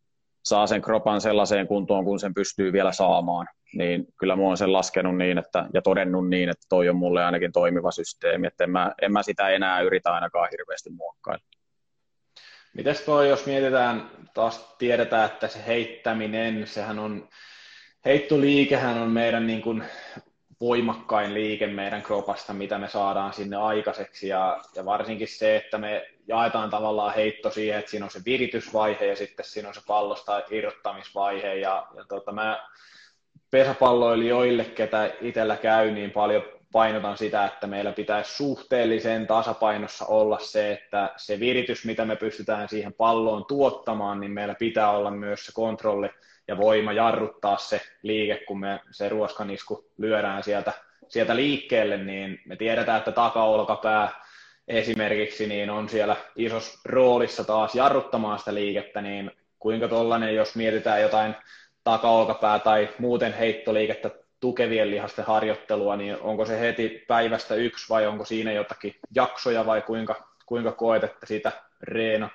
[SPEAKER 2] saa sen kropan sellaiseen kuntoon, kun sen pystyy vielä saamaan. Niin kyllä mä oon sen laskenut niin että, ja todennut niin, että toi on mulle ainakin toimiva systeemi, että en mä, en mä sitä enää yritä ainakaan hirveästi muokkailla.
[SPEAKER 1] Mites toi, jos mietitään, taas tiedetään, että se heittäminen, sehän on, heittoliikehän on meidän niin kuin voimakkain liike meidän kropasta, mitä me saadaan sinne aikaiseksi. Ja, ja varsinkin se, että me jaetaan tavallaan heitto siihen, että siinä on se viritysvaihe ja sitten siinä on se pallosta irrottamisvaihe. Ja, ja tota, mä pesäpalloilijoille, ketä itsellä käy, niin paljon painotan sitä, että meillä pitäisi suhteellisen tasapainossa olla se, että se viritys, mitä me pystytään siihen palloon tuottamaan, niin meillä pitää olla myös se kontrolli ja voima jarruttaa se liike, kun me se ruoskanisku lyödään sieltä, sieltä liikkeelle, niin me tiedetään, että takaolkapää esimerkiksi niin on siellä isossa roolissa taas jarruttamaan sitä liikettä, niin kuinka tollainen, jos mietitään jotain takaolkapää tai muuten heittoliikettä tukevien lihasten harjoittelua, niin onko se heti päivästä yksi vai onko siinä jotakin jaksoja vai kuinka, kuinka koet, että sitä reena?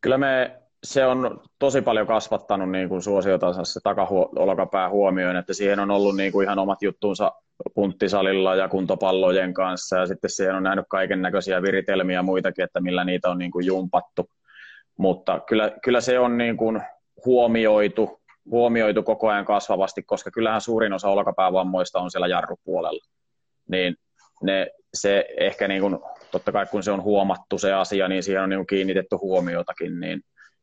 [SPEAKER 2] Kyllä me se on tosi paljon kasvattanut niin kuin suosiotansa se takaolkapää huomioon, että siihen on ollut niin kuin ihan omat juttuunsa punttisalilla ja kuntopallojen kanssa ja sitten siihen on nähnyt kaiken näköisiä viritelmiä ja muitakin, että millä niitä on niin kuin jumpattu. Mutta kyllä, kyllä se on niin kuin huomioitu, huomioitu koko ajan kasvavasti, koska kyllähän suurin osa olkapäävammoista on siellä jarrupuolella. Niin ne, se ehkä niin kuin, totta kai kun se on huomattu se asia, niin siihen on niin kuin kiinnitetty huomiotakin, niin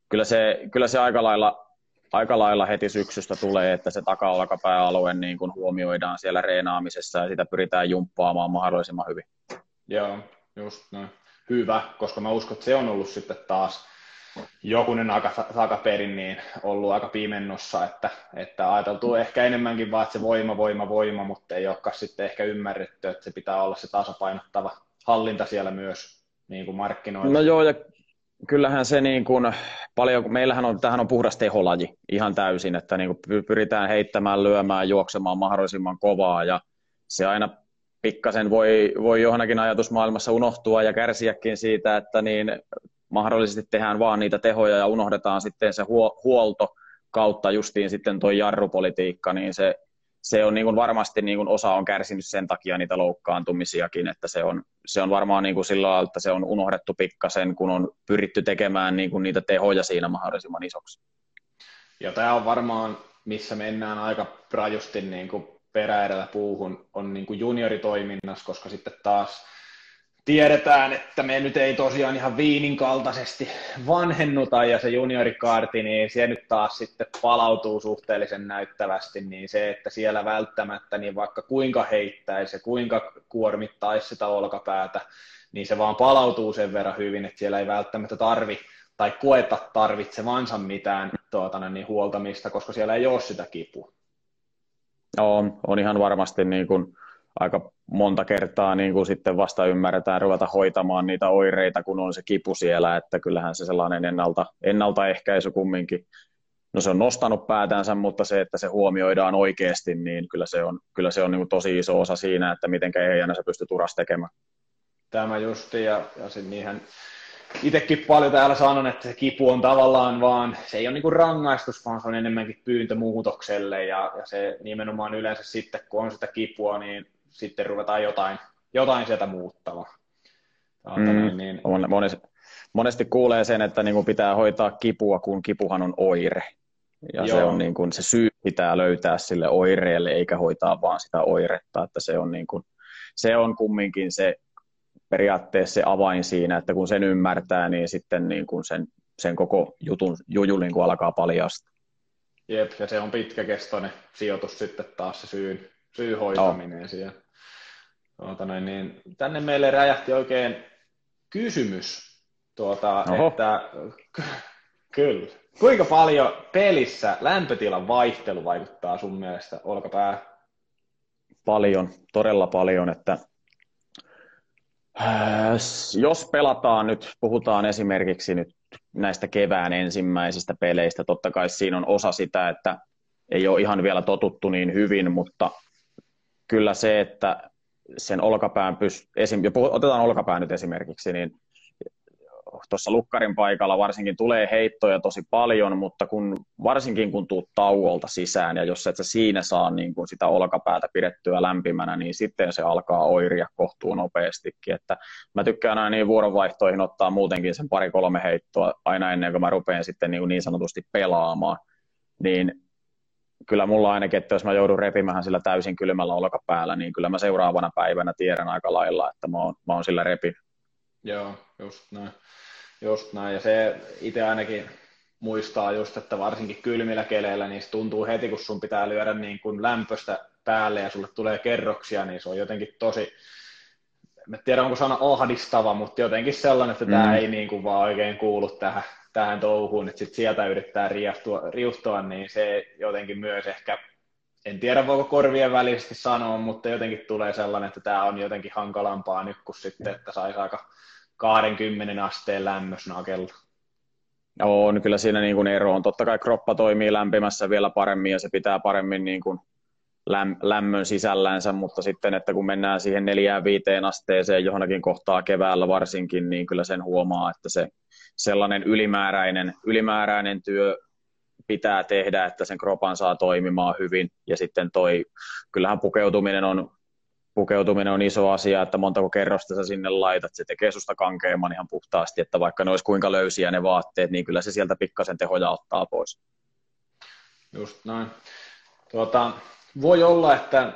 [SPEAKER 2] kyllä se, kyllä se aika lailla, aika lailla heti syksystä tulee, että se taka-olkapääalue niin kuin huomioidaan siellä reenaamisessa ja sitä pyritään jumppaamaan mahdollisimman hyvin.
[SPEAKER 1] Joo, just näin. Hyvä, koska mä uskon, että se on ollut sitten taas jokunen aika takaperin niin ollut aika pimennossa, että, että ajateltu ehkä enemmänkin vaan, että se voima, voima, voima, mutta ei olekaan sitten ehkä ymmärretty, että se pitää olla se tasapainottava hallinta siellä myös niin kuin markkinoilla.
[SPEAKER 2] No joo, ja kyllähän se niin kuin, paljon, meillähän on, tähän on puhdas teholaji ihan täysin, että niin kuin pyritään heittämään, lyömään, juoksemaan mahdollisimman kovaa ja se aina pikkasen voi, voi johonkin ajatusmaailmassa unohtua ja kärsiäkin siitä, että niin mahdollisesti tehdään vaan niitä tehoja ja unohdetaan sitten se huolto kautta justiin sitten tuo jarrupolitiikka, niin se se on niin kuin varmasti niin kuin osa on kärsinyt sen takia niitä loukkaantumisiakin, että se on, se on varmaan niin kuin sillä lailla, että se on unohdettu pikkasen, kun on pyritty tekemään niin kuin niitä tehoja siinä mahdollisimman isoksi.
[SPEAKER 1] Ja tämä on varmaan, missä mennään aika rajusti niin kuin perä puuhun, on niin kuin junioritoiminnassa, koska sitten taas tiedetään, että me nyt ei tosiaan ihan viinin kaltaisesti vanhennuta ja se juniorikaarti, niin se nyt taas sitten palautuu suhteellisen näyttävästi, niin se, että siellä välttämättä niin vaikka kuinka heittäisi ja kuinka kuormittaisi sitä olkapäätä, niin se vaan palautuu sen verran hyvin, että siellä ei välttämättä tarvi tai koeta tarvitsevansa mitään tuota, niin huoltamista, koska siellä ei ole sitä kipua.
[SPEAKER 2] On, on ihan varmasti niin kuin aika monta kertaa niin kuin sitten vasta ymmärretään ruveta hoitamaan niitä oireita, kun on se kipu siellä, että kyllähän se sellainen ennalta, ennaltaehkäisy kumminkin, no se on nostanut päätänsä, mutta se, että se huomioidaan oikeasti, niin kyllä se on, kyllä se on niin kuin tosi iso osa siinä, että miten ehjänä se pystyy turas tekemään.
[SPEAKER 1] Tämä justi, ja, ja sen niinhän itsekin paljon täällä sanon, että se kipu on tavallaan vaan, se ei ole niin rangaistus, vaan se on enemmänkin pyyntö muutokselle, ja, ja se nimenomaan yleensä sitten, kun on sitä kipua, niin sitten ruvetaan jotain, jotain sieltä muuttamaan.
[SPEAKER 2] Mm, niin. On, monessa, monesti kuulee sen, että niin kuin pitää hoitaa kipua, kun kipuhan on oire. Ja Joo. se, on niin kuin, se syy pitää löytää sille oireelle, eikä hoitaa vaan sitä oiretta, että se on, niin kuin, se on kumminkin se periaatteessa se avain siinä, että kun sen ymmärtää, niin sitten niin kuin sen, sen koko jutun, juju niin kuin alkaa paljastaa.
[SPEAKER 1] Jep, ja se on pitkäkestoinen sijoitus sitten taas se syyn, syy hoitaminen no. siellä. Tuota noin, niin tänne meille räjähti oikein kysymys, tuota, että <laughs> kyllä, kuinka paljon pelissä lämpötilan vaihtelu vaikuttaa sun mielestä olkapää?
[SPEAKER 2] Paljon, todella paljon, että äh, jos pelataan nyt, puhutaan esimerkiksi nyt näistä kevään ensimmäisistä peleistä, totta kai siinä on osa sitä, että ei ole ihan vielä totuttu niin hyvin, mutta kyllä se, että sen olkapään pyst- esim- otetaan olkapää nyt esimerkiksi, niin tuossa lukkarin paikalla varsinkin tulee heittoja tosi paljon, mutta kun, varsinkin kun tuut tauolta sisään ja jos et sä siinä saa niin kun sitä olkapäätä pidettyä lämpimänä, niin sitten se alkaa oiria kohtuun nopeastikin. Että mä tykkään aina niin vuoronvaihtoihin ottaa muutenkin sen pari-kolme heittoa aina ennen kuin mä rupean sitten niin, niin sanotusti pelaamaan. Niin kyllä mulla ainakin, että jos mä joudun repimään sillä täysin kylmällä olkapäällä, niin kyllä mä seuraavana päivänä tiedän aika lailla, että mä oon, mä oon sillä repi.
[SPEAKER 1] Joo, just näin. Just näin. Ja se itse ainakin muistaa just, että varsinkin kylmillä keleillä, niin se tuntuu heti, kun sun pitää lyödä niin kuin lämpöstä päälle ja sulle tulee kerroksia, niin se on jotenkin tosi, en tiedä onko sana ahdistava, mutta jotenkin sellainen, että mm. tämä ei niin kuin vaan oikein kuulu tähän, tähän touhuun, että sit sieltä yrittää riuhtua, riuhtua, niin se jotenkin myös ehkä, en tiedä voiko korvien välisesti sanoa, mutta jotenkin tulee sellainen, että tämä on jotenkin hankalampaa nyt kuin sitten, että saisi aika 20 asteen lämmösnakella.
[SPEAKER 2] On, kyllä siinä niin kuin ero on. Totta kai kroppa toimii lämpimässä vielä paremmin ja se pitää paremmin niin kuin lämmön sisällänsä, mutta sitten, että kun mennään siihen neljään viiteen asteeseen johonkin kohtaa keväällä varsinkin, niin kyllä sen huomaa, että se sellainen ylimääräinen, ylimääräinen työ pitää tehdä, että sen kropan saa toimimaan hyvin. Ja sitten toi, kyllähän pukeutuminen on, pukeutuminen on iso asia, että montako kerrosta sä sinne laitat, se tekee susta kankeamman ihan puhtaasti, että vaikka ne olisi kuinka löysiä ne vaatteet, niin kyllä se sieltä pikkasen tehoja ottaa pois.
[SPEAKER 1] Just näin. Tuota, voi olla, että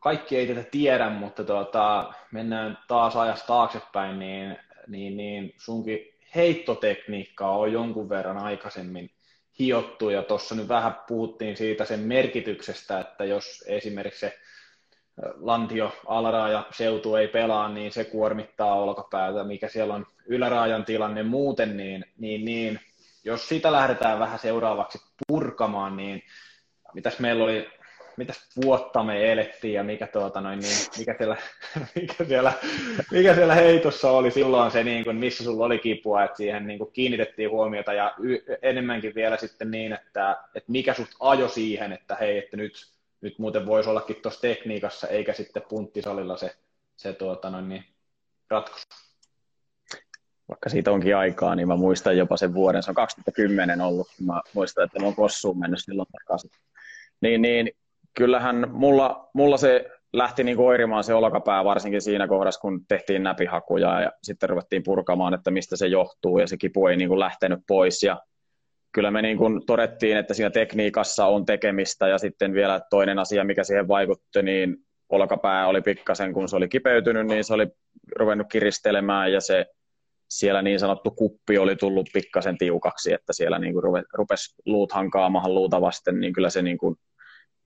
[SPEAKER 1] kaikki ei tätä tiedä, mutta tuota, mennään taas ajasta taaksepäin, niin niin, niin sunkin heittotekniikkaa on jonkun verran aikaisemmin hiottu, ja tuossa nyt vähän puhuttiin siitä sen merkityksestä, että jos esimerkiksi se lantio, alaraaja, seutu ei pelaa, niin se kuormittaa olkapäätä, mikä siellä on yläraajan tilanne muuten, niin, niin, niin jos sitä lähdetään vähän seuraavaksi purkamaan, niin mitäs meillä oli mitäs vuotta me elettiin ja mikä, tuota noin, niin, mikä, siellä, <laughs> mikä, siellä, mikä siellä heitossa oli silloin se, niin kuin, missä sulla oli kipua, että siihen niin kuin, kiinnitettiin huomiota ja y- enemmänkin vielä sitten niin, että, että mikä sut ajo siihen, että hei, että nyt, nyt muuten voisi ollakin tuossa tekniikassa eikä sitten punttisalilla se, se tuota noin, niin, ratkaisu.
[SPEAKER 2] Vaikka siitä onkin aikaa, niin mä muistan jopa sen vuoden, se on 2010 ollut, mä muistan, että mä oon Kossuun mennyt silloin takaisin. Niin, niin kyllähän mulla, mulla se lähti niin oirimaan se olkapää varsinkin siinä kohdassa, kun tehtiin näpihakuja ja sitten ruvettiin purkamaan, että mistä se johtuu ja se kipu ei niin kuin lähtenyt pois. Ja kyllä me niin kuin todettiin, että siinä tekniikassa on tekemistä ja sitten vielä toinen asia, mikä siihen vaikutti, niin olkapää oli pikkasen, kun se oli kipeytynyt, niin se oli ruvennut kiristelemään ja se siellä niin sanottu kuppi oli tullut pikkasen tiukaksi, että siellä niin kuin rupesi luut hankaamaan luuta vasten, niin kyllä se niin kuin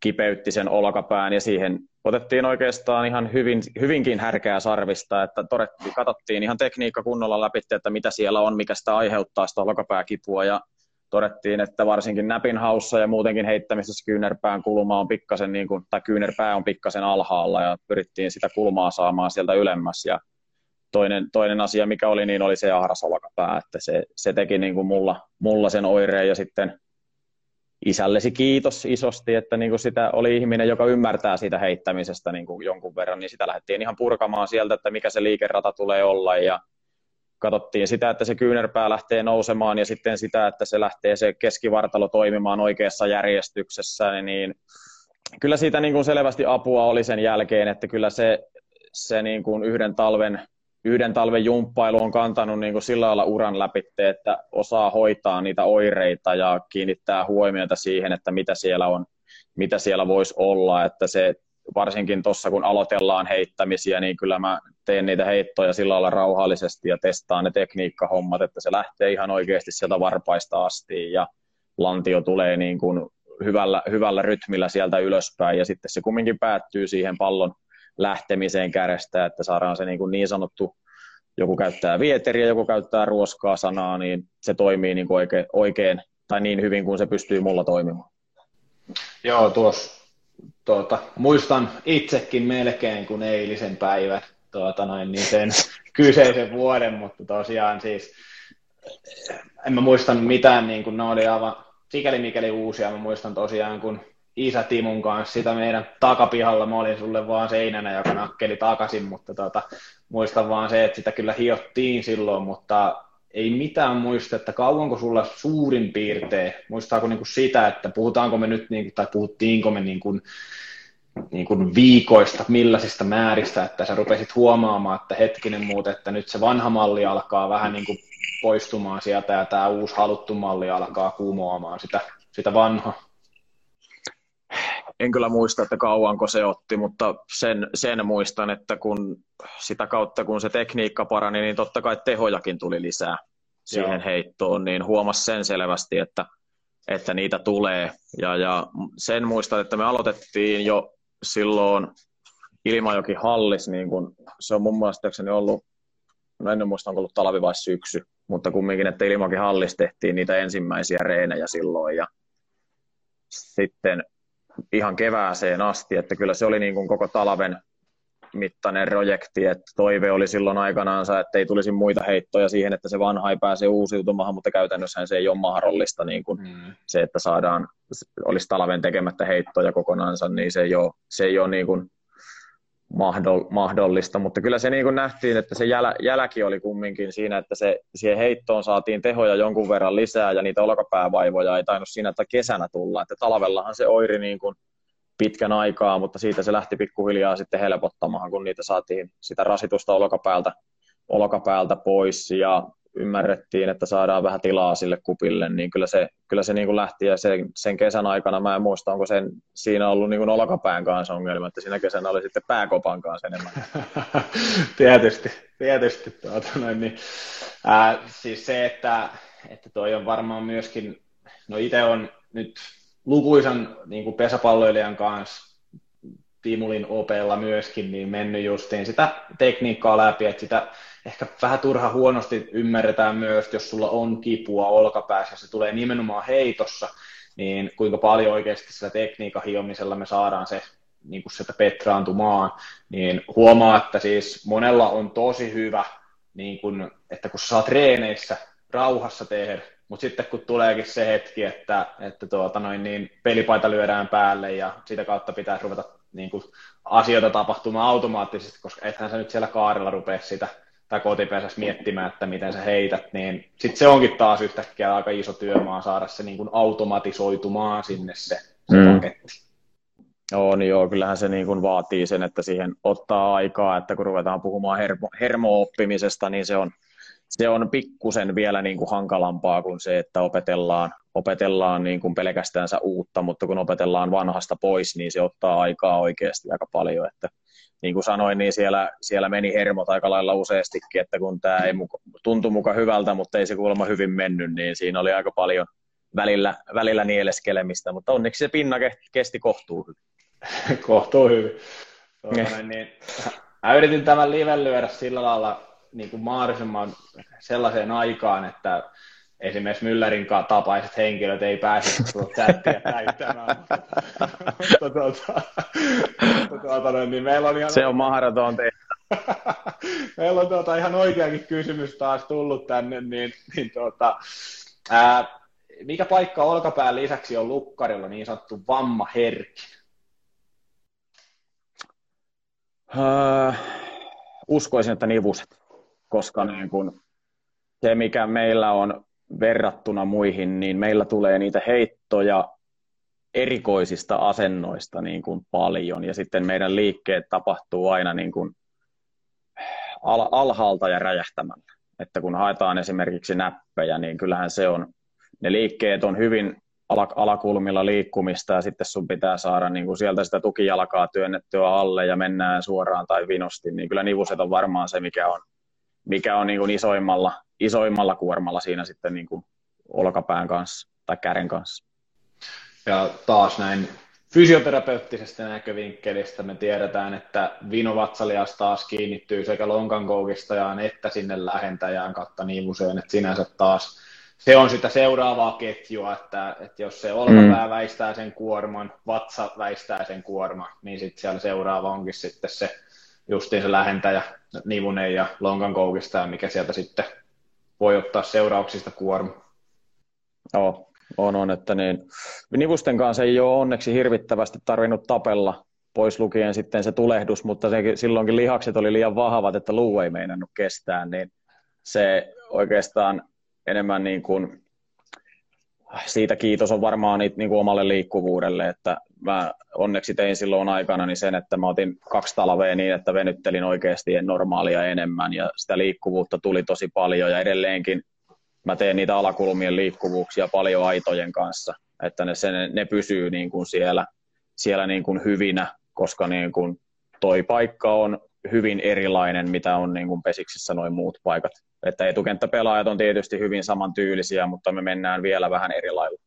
[SPEAKER 2] kipeytti sen olkapään ja siihen otettiin oikeastaan ihan hyvin, hyvinkin härkää sarvista, että todettiin, katsottiin ihan tekniikka kunnolla läpi, että mitä siellä on, mikä sitä aiheuttaa sitä olkapääkipua ja todettiin, että varsinkin näpin haussa ja muutenkin heittämisessä kyynärpään kulma on pikkasen, niin kuin, tai kyynärpää on pikkasen alhaalla ja pyrittiin sitä kulmaa saamaan sieltä ylemmäs ja toinen, toinen asia, mikä oli, niin oli se ahras olkapää, että se, se teki niin kuin mulla, mulla sen oireen ja sitten isällesi kiitos isosti, että niin kuin sitä oli ihminen, joka ymmärtää siitä heittämisestä niin kuin jonkun verran, niin sitä lähdettiin ihan purkamaan sieltä, että mikä se liikerata tulee olla. Ja katsottiin sitä, että se kyynärpää lähtee nousemaan ja sitten sitä, että se lähtee se keskivartalo toimimaan oikeassa järjestyksessä, niin kyllä siitä niin kuin selvästi apua oli sen jälkeen, että kyllä se, se niin kuin yhden talven yhden talven jumppailu on kantanut niin kuin sillä lailla uran läpi, että osaa hoitaa niitä oireita ja kiinnittää huomiota siihen, että mitä siellä on, mitä siellä voisi olla, että se varsinkin tuossa kun aloitellaan heittämisiä, niin kyllä mä teen niitä heittoja sillä lailla rauhallisesti ja testaan ne tekniikkahommat, että se lähtee ihan oikeasti sieltä varpaista asti ja lantio tulee niin kuin hyvällä, hyvällä rytmillä sieltä ylöspäin. Ja sitten se kumminkin päättyy siihen pallon lähtemiseen kädestä, että saadaan se niin, kuin niin sanottu, joku käyttää vieteriä, joku käyttää ruoskaa sanaa, niin se toimii niin kuin oikein, oikein tai niin hyvin kuin se pystyy mulla toimimaan.
[SPEAKER 1] Joo, tuossa tuota, muistan itsekin melkein kuin eilisen päivän tuota noin, niin sen <laughs> kyseisen vuoden, mutta tosiaan siis en mä muista mitään, niin kuin ne oli aivan sikäli mikäli uusia. Mä muistan tosiaan, kun isä Timun kanssa sitä meidän takapihalla, mä olin sulle vaan seinänä, joka nakkeli takaisin, mutta tota, muistan vaan se, että sitä kyllä hiottiin silloin, mutta ei mitään muista, että kauanko sulla suurin piirtein, muistaako niin kuin sitä, että puhutaanko me nyt, niin kuin, tai puhuttiinko me niin kuin, niin kuin viikoista, millaisista määristä, että sä rupesit huomaamaan, että hetkinen muuten, että nyt se vanha malli alkaa vähän niin kuin poistumaan sieltä ja tämä uusi haluttu malli alkaa kumoamaan sitä, sitä vanhaa.
[SPEAKER 2] En kyllä muista, että kauanko se otti, mutta sen, sen muistan, että kun sitä kautta kun se tekniikka parani, niin totta kai tehojakin tuli lisää siihen Joo. heittoon, niin huomasi sen selvästi, että, että niitä tulee. Ja, ja sen muistan, että me aloitettiin jo silloin Ilmajoki hallis, niin kun, se on mun mielestäni ollut, no en muista, onko ollut talvi vai syksy, mutta kumminkin, että Ilmajoki hallis tehtiin niitä ensimmäisiä reenejä silloin ja sitten ihan kevääseen asti, että kyllä se oli niin kuin koko talven mittainen projekti, että toive oli silloin aikanaansa, että ei tulisi muita heittoja siihen, että se vanha ei pääse uusiutumaan, mutta käytännössä se ei ole mahdollista niin kuin mm. se, että saadaan, olisi talven tekemättä heittoja kokonaansa, niin se ei ole, se ei ole niin kuin mahdollista, mutta kyllä se niin kuin nähtiin, että se jäl, jälki oli kumminkin siinä, että se, siihen heittoon saatiin tehoja jonkun verran lisää ja niitä olkapäävaivoja ei tainnut siinä että kesänä tulla, että talvellahan se oiri niin kuin pitkän aikaa, mutta siitä se lähti pikkuhiljaa sitten helpottamaan, kun niitä saatiin sitä rasitusta olkapäältä, olkapäältä pois. Ja ymmärrettiin, että saadaan vähän tilaa sille kupille, niin kyllä se, kyllä se niin kuin lähti ja sen, sen, kesän aikana, mä en muista, onko sen, siinä ollut niin kuin olkapään kanssa ongelma, että siinä kesänä oli sitten pääkopan kanssa enemmän. <laughs>
[SPEAKER 1] tietysti, tietysti. Tuota, noin, niin, ää, siis se, että, että toi on varmaan myöskin, no itse on nyt lukuisan niin kuin pesäpalloilijan kanssa Timulin opella myöskin, niin mennyt justiin sitä tekniikkaa läpi, että sitä ehkä vähän turha huonosti ymmärretään myös, jos sulla on kipua olkapäässä, se tulee nimenomaan heitossa, niin kuinka paljon oikeasti sillä tekniikan hiomisella me saadaan se niin kuin sieltä petraantumaan, niin huomaa, että siis monella on tosi hyvä, niin kuin, että kun sä saat treeneissä rauhassa tehdä, mutta sitten kun tuleekin se hetki, että, että tuota noin, niin pelipaita lyödään päälle ja sitä kautta pitää ruveta niin kuin, asioita tapahtumaan automaattisesti, koska ethän sä nyt siellä kaarella rupea sitä tai kotipesässä miettimään, että miten sä heität, niin sitten se onkin taas yhtäkkiä aika iso työmaa saada se niin kuin automatisoitumaan sinne se, se mm. paketti.
[SPEAKER 2] Joo, niin joo, kyllähän se niin kuin vaatii sen, että siihen ottaa aikaa, että kun ruvetaan puhumaan hermo, hermo-oppimisesta, niin se on, se on pikkusen vielä niin kuin hankalampaa kuin se, että opetellaan, opetellaan niin kuin pelkästänsä uutta, mutta kun opetellaan vanhasta pois, niin se ottaa aikaa oikeasti aika paljon, että niin kuin sanoin, niin siellä, siellä meni hermot aika lailla useastikin, että kun tämä ei muka, tuntui muka hyvältä, mutta ei se kuulemma hyvin mennyt, niin siinä oli aika paljon välillä, välillä nieleskelemistä, mutta onneksi se pinna kesti kohtuu hyvin. <laughs>
[SPEAKER 1] kohtuu hyvin. Tuollainen, niin, mä yritin tämän liven lyödä sillä lailla niin kuin mahdollisimman sellaiseen aikaan, että esimerkiksi Müllerin tapaiset henkilöt ei pääse chattia täyttämään. mutta, tuota, tuota, niin meillä on ihan...
[SPEAKER 2] Se on mahdoton
[SPEAKER 1] meillä on tuota ihan oikeakin kysymys taas tullut tänne, niin, niin tuota, ää, mikä paikka olkapään lisäksi on lukkarilla niin sanottu vammaherkki?
[SPEAKER 2] Uh, uskoisin, että nivuset, koska niin kun se, mikä meillä on verrattuna muihin, niin meillä tulee niitä heittoja erikoisista asennoista niin kuin paljon, ja sitten meidän liikkeet tapahtuu aina niin kuin, al- alhaalta ja räjähtämällä. Että kun haetaan esimerkiksi näppejä, niin kyllähän se on, ne liikkeet on hyvin alakulmilla liikkumista ja sitten sun pitää saada niin kuin sieltä sitä tukijalkaa työnnettyä alle ja mennään suoraan tai vinosti, niin kyllä nivuset on varmaan se, mikä on, mikä on niin kuin isoimmalla, isoimmalla kuormalla siinä sitten niin kuin olkapään kanssa tai käden kanssa.
[SPEAKER 1] Ja taas näin fysioterapeuttisesta näkövinkkelistä me tiedetään, että vinovatsalias taas kiinnittyy sekä lonkan koukistajaan että sinne lähentäjään kautta nivuseen, että sinänsä taas se on sitä seuraavaa ketjua, että, että jos se olkapää mm. väistää sen kuorman, vatsa väistää sen kuorman, niin sitten siellä seuraava onkin sitten se justiin se lähentäjä, nivunen ja lonkan koukistaja, mikä sieltä sitten voi ottaa seurauksista kuorma.
[SPEAKER 2] Joo, on, on, että niin, nivusten kanssa ei ole onneksi hirvittävästi tarvinnut tapella, pois lukien sitten se tulehdus, mutta se, silloinkin lihakset oli liian vahvat, että luu ei meinannut kestää, niin se oikeastaan enemmän niin kuin, siitä kiitos on varmaan niin kuin omalle liikkuvuudelle, että mä onneksi tein silloin aikana niin sen, että mä otin kaksi talvea niin, että venyttelin oikeasti normaalia enemmän ja sitä liikkuvuutta tuli tosi paljon ja edelleenkin mä teen niitä alakulmien liikkuvuuksia paljon aitojen kanssa, että ne, se, ne pysyy niin kuin siellä, siellä niin kuin hyvinä, koska niin kuin toi paikka on hyvin erilainen, mitä on niin kuin Pesiksissä noin muut paikat. Että etukenttäpelaajat on tietysti hyvin samantyylisiä, mutta me mennään vielä vähän eri lailla.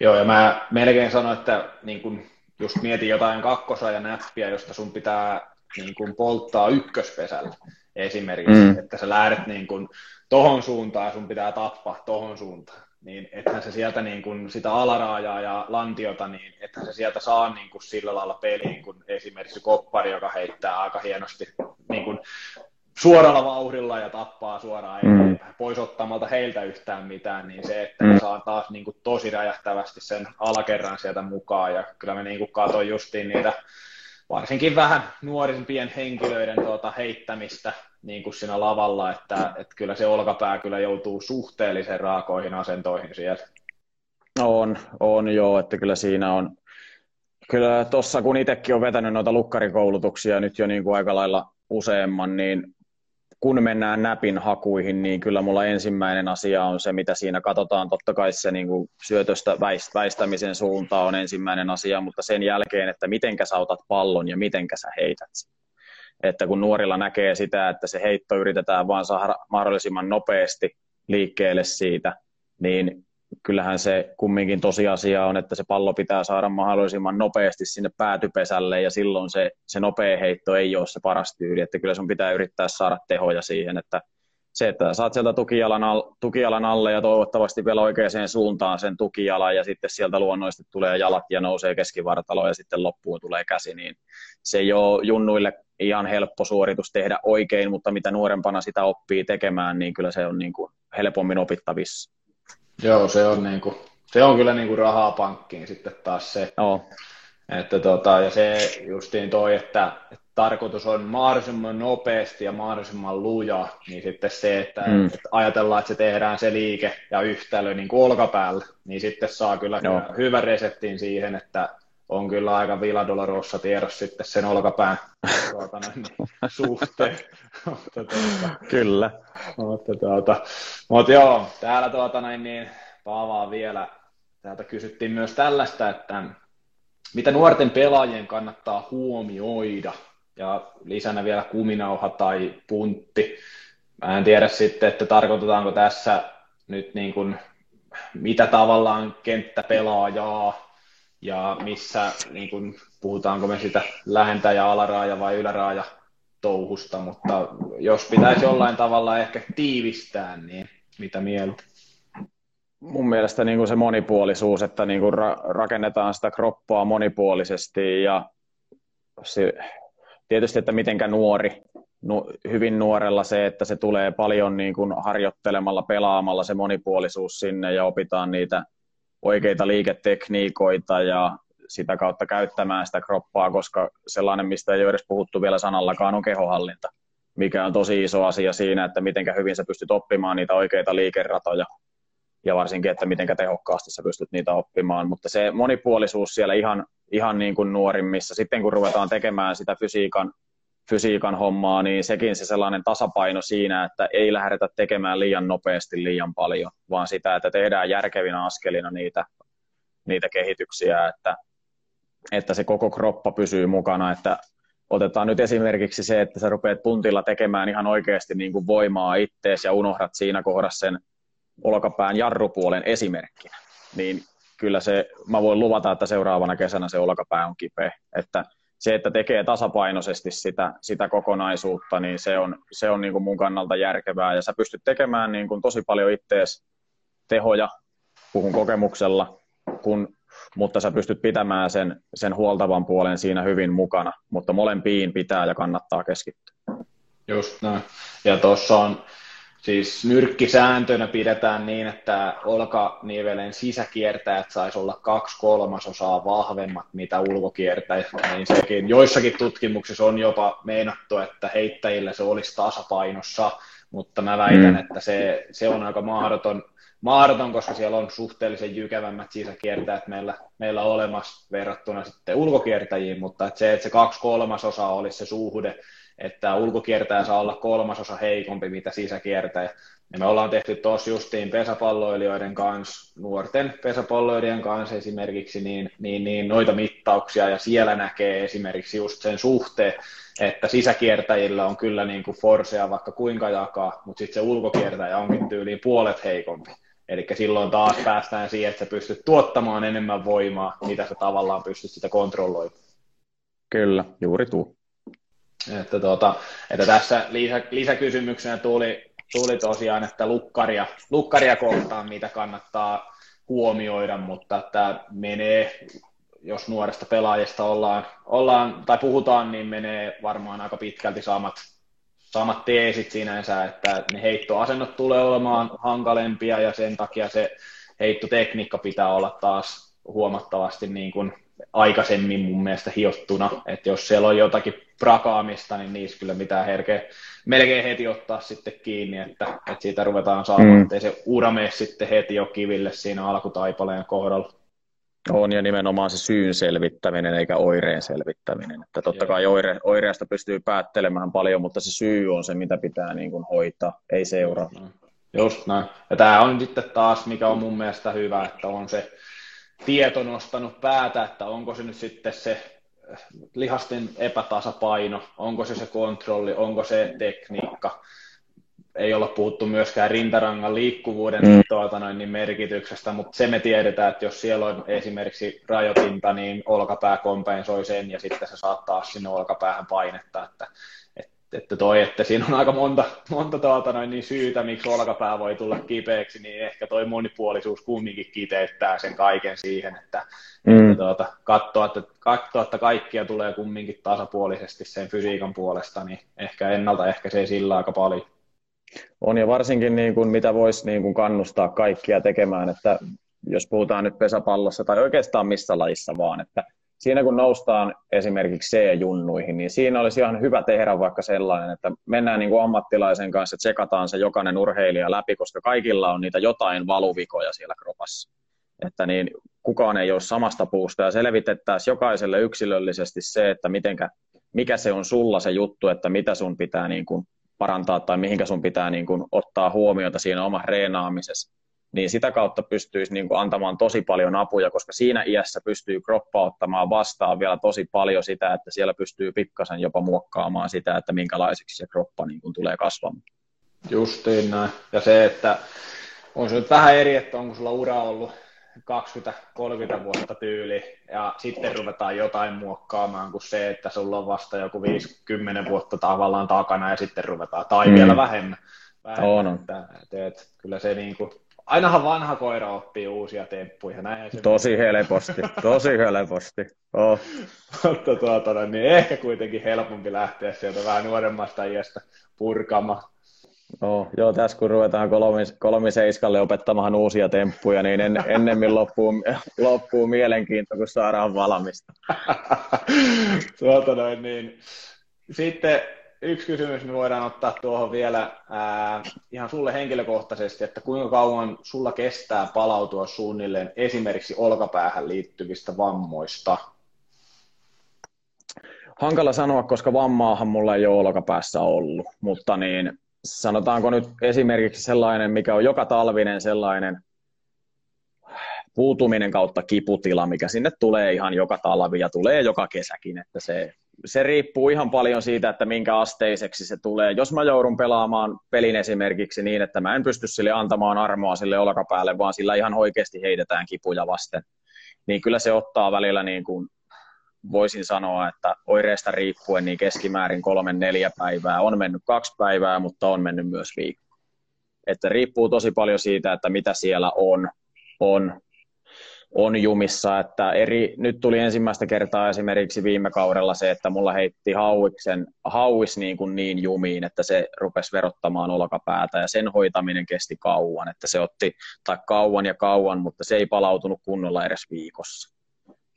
[SPEAKER 1] Joo, ja mä melkein sanoin, että niin kun just mietin jotain kakkosa ja näppiä, josta sun pitää niin kun polttaa ykköspesällä esimerkiksi, mm. että sä lähdet niin kun tohon suuntaan ja sun pitää tappaa tohon suuntaan niin että se sieltä niin kuin sitä alaraajaa ja lantiota, niin että se sieltä saa niin kuin sillä lailla peliin, kun esimerkiksi koppari, joka heittää aika hienosti niin kuin suoralla vauhdilla ja tappaa suoraan mm. pois ottamalta heiltä yhtään mitään, niin se, että mm. saa taas niin kuin tosi räjähtävästi sen alakerran sieltä mukaan, ja kyllä me niin kuin katsoin justiin niitä varsinkin vähän nuorimpien henkilöiden tuota heittämistä niin kuin siinä lavalla, että, että kyllä se olkapää kyllä joutuu suhteellisen raakoihin asentoihin siellä.
[SPEAKER 2] On, on joo, että kyllä siinä on, kyllä tuossa kun itsekin on vetänyt noita lukkarikoulutuksia nyt jo niin kuin aika lailla useamman, niin kun mennään näpin hakuihin, niin kyllä mulla ensimmäinen asia on se, mitä siinä katsotaan. Totta kai se niin kuin syötöstä väistämisen suunta on ensimmäinen asia, mutta sen jälkeen, että mitenkä sä otat pallon ja mitenkä sä heität sen että kun nuorilla näkee sitä, että se heitto yritetään vaan saada mahdollisimman nopeasti liikkeelle siitä, niin kyllähän se kumminkin tosiasia on, että se pallo pitää saada mahdollisimman nopeasti sinne päätypesälle ja silloin se, se nopea heitto ei ole se paras tyyli, että kyllä sun pitää yrittää saada tehoja siihen, että se, että saat sieltä tukijalan, al, tukijalan alle ja toivottavasti vielä oikeaan suuntaan sen tukijalan ja sitten sieltä luonnollisesti tulee jalat ja nousee keskivartalo ja sitten loppuun tulee käsi, niin se ei ole junnuille ihan helppo suoritus tehdä oikein, mutta mitä nuorempana sitä oppii tekemään, niin kyllä se on niin kuin helpommin opittavissa.
[SPEAKER 1] Joo, se on, niin kuin, se on kyllä niin kuin rahaa pankkiin sitten taas se.
[SPEAKER 2] Joo.
[SPEAKER 1] Että tota, ja se justiin toi, että, että tarkoitus on mahdollisimman nopeasti ja mahdollisimman luja, niin sitten se, että, mm. että ajatellaan, että se tehdään se liike ja yhtälö niin kuin olkapäällä, niin sitten saa kyllä Joo. hyvän reseptin siihen, että on kyllä aika Villa Dolorosa tiedossa sitten sen olkapään <laughs> tuota, niin, suhteen.
[SPEAKER 2] mutta, tuota, kyllä.
[SPEAKER 1] Mutta, tuota, mutta joo, täällä tuota, näin, niin, Paavaa vielä, täältä kysyttiin myös tällaista, että mitä nuorten pelaajien kannattaa huomioida, ja lisänä vielä kuminauha tai puntti. Mä en tiedä sitten, että tarkoitetaanko tässä nyt niin kuin, mitä tavallaan kenttäpelaajaa ja missä niin kuin, puhutaanko me sitä lähentäjä, alaraaja vai yläraaja touhusta, mutta jos pitäisi jollain tavalla ehkä tiivistää, niin mitä mieltä?
[SPEAKER 2] Mun mielestä niin kuin se monipuolisuus, että niin kuin ra- rakennetaan sitä kroppaa monipuolisesti ja se, tietysti, että mitenkä nuori, nu, hyvin nuorella se, että se tulee paljon niin kuin harjoittelemalla, pelaamalla se monipuolisuus sinne ja opitaan niitä oikeita liiketekniikoita ja sitä kautta käyttämään sitä kroppaa, koska sellainen, mistä ei ole edes puhuttu vielä sanallakaan, on kehohallinta, mikä on tosi iso asia siinä, että miten hyvin sä pystyt oppimaan niitä oikeita liikeratoja ja varsinkin, että miten tehokkaasti sä pystyt niitä oppimaan. Mutta se monipuolisuus siellä ihan, ihan niin kuin nuorimmissa, sitten kun ruvetaan tekemään sitä fysiikan fysiikan hommaa, niin sekin se sellainen tasapaino siinä, että ei lähdetä tekemään liian nopeasti liian paljon, vaan sitä, että tehdään järkevinä askelina niitä, niitä kehityksiä, että, että se koko kroppa pysyy mukana, että otetaan nyt esimerkiksi se, että sä rupeat puntilla tekemään ihan oikeasti niin kuin voimaa ittees ja unohdat siinä kohdassa sen olkapään jarrupuolen esimerkkinä, niin kyllä se, mä voin luvata, että seuraavana kesänä se olkapää on kipeä. Että se, että tekee tasapainoisesti sitä, sitä kokonaisuutta, niin se on, se on niin kuin mun kannalta järkevää. Ja sä pystyt tekemään niin kuin tosi paljon ittees tehoja, puhun kokemuksella, kun, mutta sä pystyt pitämään sen, sen huoltavan puolen siinä hyvin mukana. Mutta molempiin pitää ja kannattaa keskittyä.
[SPEAKER 1] Just näin. Ja tuossa on Siis nyrkkisääntönä pidetään niin, että olkanivelen sisäkiertäjät saisi olla kaksi kolmasosaa vahvemmat, mitä ulkokiertäjät. Niin sekin joissakin tutkimuksissa on jopa meinattu, että heittäjillä se olisi tasapainossa, mutta mä väitän, mm. että se, se on aika mahdoton, mahdoton, koska siellä on suhteellisen jykevämmät sisäkiertäjät meillä, meillä olemassa verrattuna sitten ulkokiertäjiin, mutta että se, että se kaksi kolmasosaa olisi se suhde, että ulkokiertäjä saa olla kolmasosa heikompi, mitä sisäkiertäjä. Ja me ollaan tehty tuossa justiin pesäpalloilijoiden kanssa, nuorten pesäpalloilijoiden kanssa esimerkiksi, niin, niin, niin noita mittauksia, ja siellä näkee esimerkiksi just sen suhteen, että sisäkiertäjillä on kyllä niin kuin forsea vaikka kuinka jakaa, mutta sitten se ulkokiertäjä onkin tyyliin puolet heikompi. Eli silloin taas päästään siihen, että sä pystyt tuottamaan enemmän voimaa, mitä sä tavallaan pystyt sitä kontrolloimaan.
[SPEAKER 2] Kyllä, juuri tuo.
[SPEAKER 1] Että, tuota, että tässä lisä, lisäkysymyksenä tuli, tuli tosiaan, että lukkaria, lukkaria kohtaan, mitä kannattaa huomioida, mutta tämä menee, jos nuoresta pelaajista ollaan, ollaan, tai puhutaan, niin menee varmaan aika pitkälti samat, samat teesit sinänsä, että ne heittoasennot tulee olemaan hankalempia ja sen takia se heittotekniikka pitää olla taas huomattavasti niin kuin aikaisemmin mun mielestä hiottuna, että jos siellä on jotakin prakaamista, niin niissä kyllä mitään herkeä melkein heti ottaa sitten kiinni, että, että siitä ruvetaan saamaan, mm. ettei se ura mene sitten heti jo kiville siinä alkutaipaleen kohdalla.
[SPEAKER 2] On ja nimenomaan se syyn selvittäminen eikä oireen selvittäminen. Että totta kai oire, oireesta pystyy päättelemään paljon, mutta se syy on se, mitä pitää niin kuin hoitaa, ei seuraa.
[SPEAKER 1] Just näin. Ja tämä on sitten taas, mikä on mun mielestä hyvä, että on se tieto nostanut päätä, että onko se nyt sitten se lihasten epätasapaino, onko se se kontrolli, onko se tekniikka. Ei olla puhuttu myöskään rintarangan liikkuvuuden mm. tuota noin, niin merkityksestä, mutta se me tiedetään, että jos siellä on esimerkiksi rajoitinta, niin olkapää kompensoi sen ja sitten se saattaa sinne olkapäähän painetta, että että toi, että siinä on aika monta, monta tuota noin, niin syytä, miksi olkapää voi tulla kipeäksi, niin ehkä toi monipuolisuus kumminkin kiteyttää sen kaiken siihen, että, mm. että tuota, katsoa, että, katsoa, että kaikkia tulee kumminkin tasapuolisesti sen fysiikan puolesta, niin ehkä ennaltaehkäisee sillä aika paljon.
[SPEAKER 2] On ja varsinkin niin kuin, mitä voisi niin kuin kannustaa kaikkia tekemään, että jos puhutaan nyt pesäpallossa tai oikeastaan missä lajissa vaan, että siinä kun noustaan esimerkiksi C-junnuihin, niin siinä olisi ihan hyvä tehdä vaikka sellainen, että mennään niin kuin ammattilaisen kanssa, tsekataan se jokainen urheilija läpi, koska kaikilla on niitä jotain valuvikoja siellä kropassa. Että niin kukaan ei ole samasta puusta ja selvitettäisiin jokaiselle yksilöllisesti se, että mitenkä, mikä se on sulla se juttu, että mitä sun pitää niin kuin parantaa tai mihinkä sun pitää niin kuin ottaa huomiota siinä omassa reenaamisessa niin sitä kautta pystyisi niin kuin antamaan tosi paljon apuja, koska siinä iässä pystyy kroppa ottamaan vastaan vielä tosi paljon sitä, että siellä pystyy pikkasen jopa muokkaamaan sitä, että minkälaiseksi se kroppa niin kuin tulee kasvamaan.
[SPEAKER 1] Justiin näin. Ja se, että on se nyt vähän eri, että onko sulla ura ollut 20-30 vuotta tyyli, ja sitten ruvetaan jotain muokkaamaan kuin se, että sulla on vasta joku 50 vuotta tavallaan takana, ja sitten ruvetaan, tai mm. vielä vähemmän. vähemmän on. Että, että, että, kyllä se niin kuin, ainahan vanha koira oppii uusia temppuja. Näin se
[SPEAKER 2] tosi helposti, tosi helposti. Oh.
[SPEAKER 1] Mutta tuota, no, niin ehkä kuitenkin helpompi lähteä sieltä vähän nuoremmasta iästä purkamaan.
[SPEAKER 2] Oh, joo, tässä kun ruvetaan kolmis, kolmiseiskalle opettamaan uusia temppuja, niin en, ennemmin loppuu, loppuu mielenkiinto, kun saadaan valmista. <laughs>
[SPEAKER 1] tuota noin, niin. Sitten yksi kysymys me voidaan ottaa tuohon vielä ää, ihan sulle henkilökohtaisesti, että kuinka kauan sulla kestää palautua suunnilleen esimerkiksi olkapäähän liittyvistä vammoista?
[SPEAKER 2] hankala sanoa, koska vammaahan mulla ei ole olkapäässä ollut, mutta niin sanotaanko nyt esimerkiksi sellainen, mikä on joka talvinen sellainen puutuminen kautta kiputila, mikä sinne tulee ihan joka talvi ja tulee joka kesäkin, että se, se riippuu ihan paljon siitä, että minkä asteiseksi se tulee. Jos mä joudun pelaamaan pelin esimerkiksi niin, että mä en pysty sille antamaan armoa sille olkapäälle, vaan sillä ihan oikeasti heitetään kipuja vasten, niin kyllä se ottaa välillä niin kuin voisin sanoa, että oireesta riippuen niin keskimäärin kolme neljä päivää. On mennyt kaksi päivää, mutta on mennyt myös viikko. Että riippuu tosi paljon siitä, että mitä siellä on, on, on jumissa. Että eri, nyt tuli ensimmäistä kertaa esimerkiksi viime kaudella se, että mulla heitti hauiksen, hauis niin, kuin niin jumiin, että se rupesi verottamaan olkapäätä ja sen hoitaminen kesti kauan. Että se otti tai kauan ja kauan, mutta se ei palautunut kunnolla edes viikossa.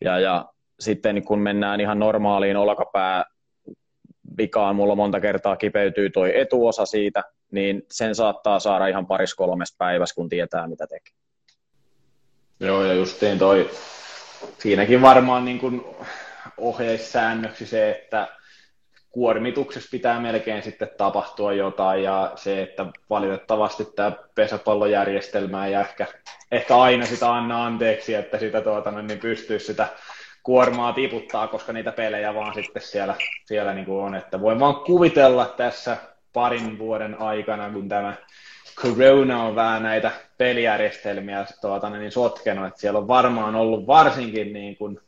[SPEAKER 2] Ja, ja sitten kun mennään ihan normaaliin olkapää vikaan, mulla monta kertaa kipeytyy toi etuosa siitä, niin sen saattaa saada ihan paris kolmesta päivässä, kun tietää mitä tekee.
[SPEAKER 1] Joo, ja justiin toi, siinäkin varmaan niin kuin ohjeissäännöksi se, että kuormituksessa pitää melkein sitten tapahtua jotain, ja se, että valitettavasti tämä pesäpallojärjestelmä ei ehkä, ehkä aina sitä anna anteeksi, että sitä tuota, niin pystyisi sitä kuormaa tiputtaa, koska niitä pelejä vaan sitten siellä, siellä niin kuin on. Että voin vaan kuvitella tässä parin vuoden aikana, kun tämä Corona on vähän näitä pelijärjestelmiä tuota, niin sotkenut, että siellä on varmaan ollut varsinkin niin kuin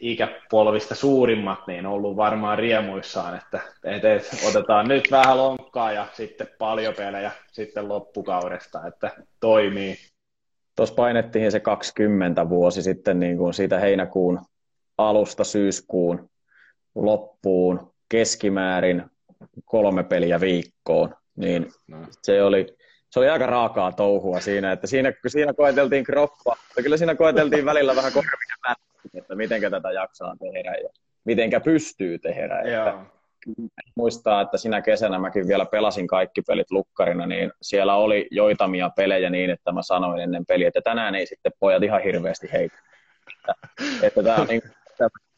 [SPEAKER 1] ikäpolvista suurimmat, niin ollut varmaan riemuissaan, että et, et, otetaan nyt vähän lonkkaa ja sitten paljon pelejä sitten loppukaudesta, että toimii.
[SPEAKER 2] Tuossa painettiin se 20 vuosi sitten niin kuin siitä heinäkuun alusta syyskuun loppuun keskimäärin kolme peliä viikkoon, niin no. se, oli, se oli aika raakaa touhua siinä, että siinä, siinä koeteltiin kroppaa, mutta kyllä siinä koeteltiin välillä vähän korvia että miten tätä jaksaa tehdä ja mitenkä pystyy tehdä. Että muistaa, että sinä kesänä mäkin vielä pelasin kaikki pelit lukkarina, niin siellä oli joitamia pelejä niin, että mä sanoin ennen peliä, että tänään ei sitten pojat ihan hirveästi heitä. Että, että tämä on niin,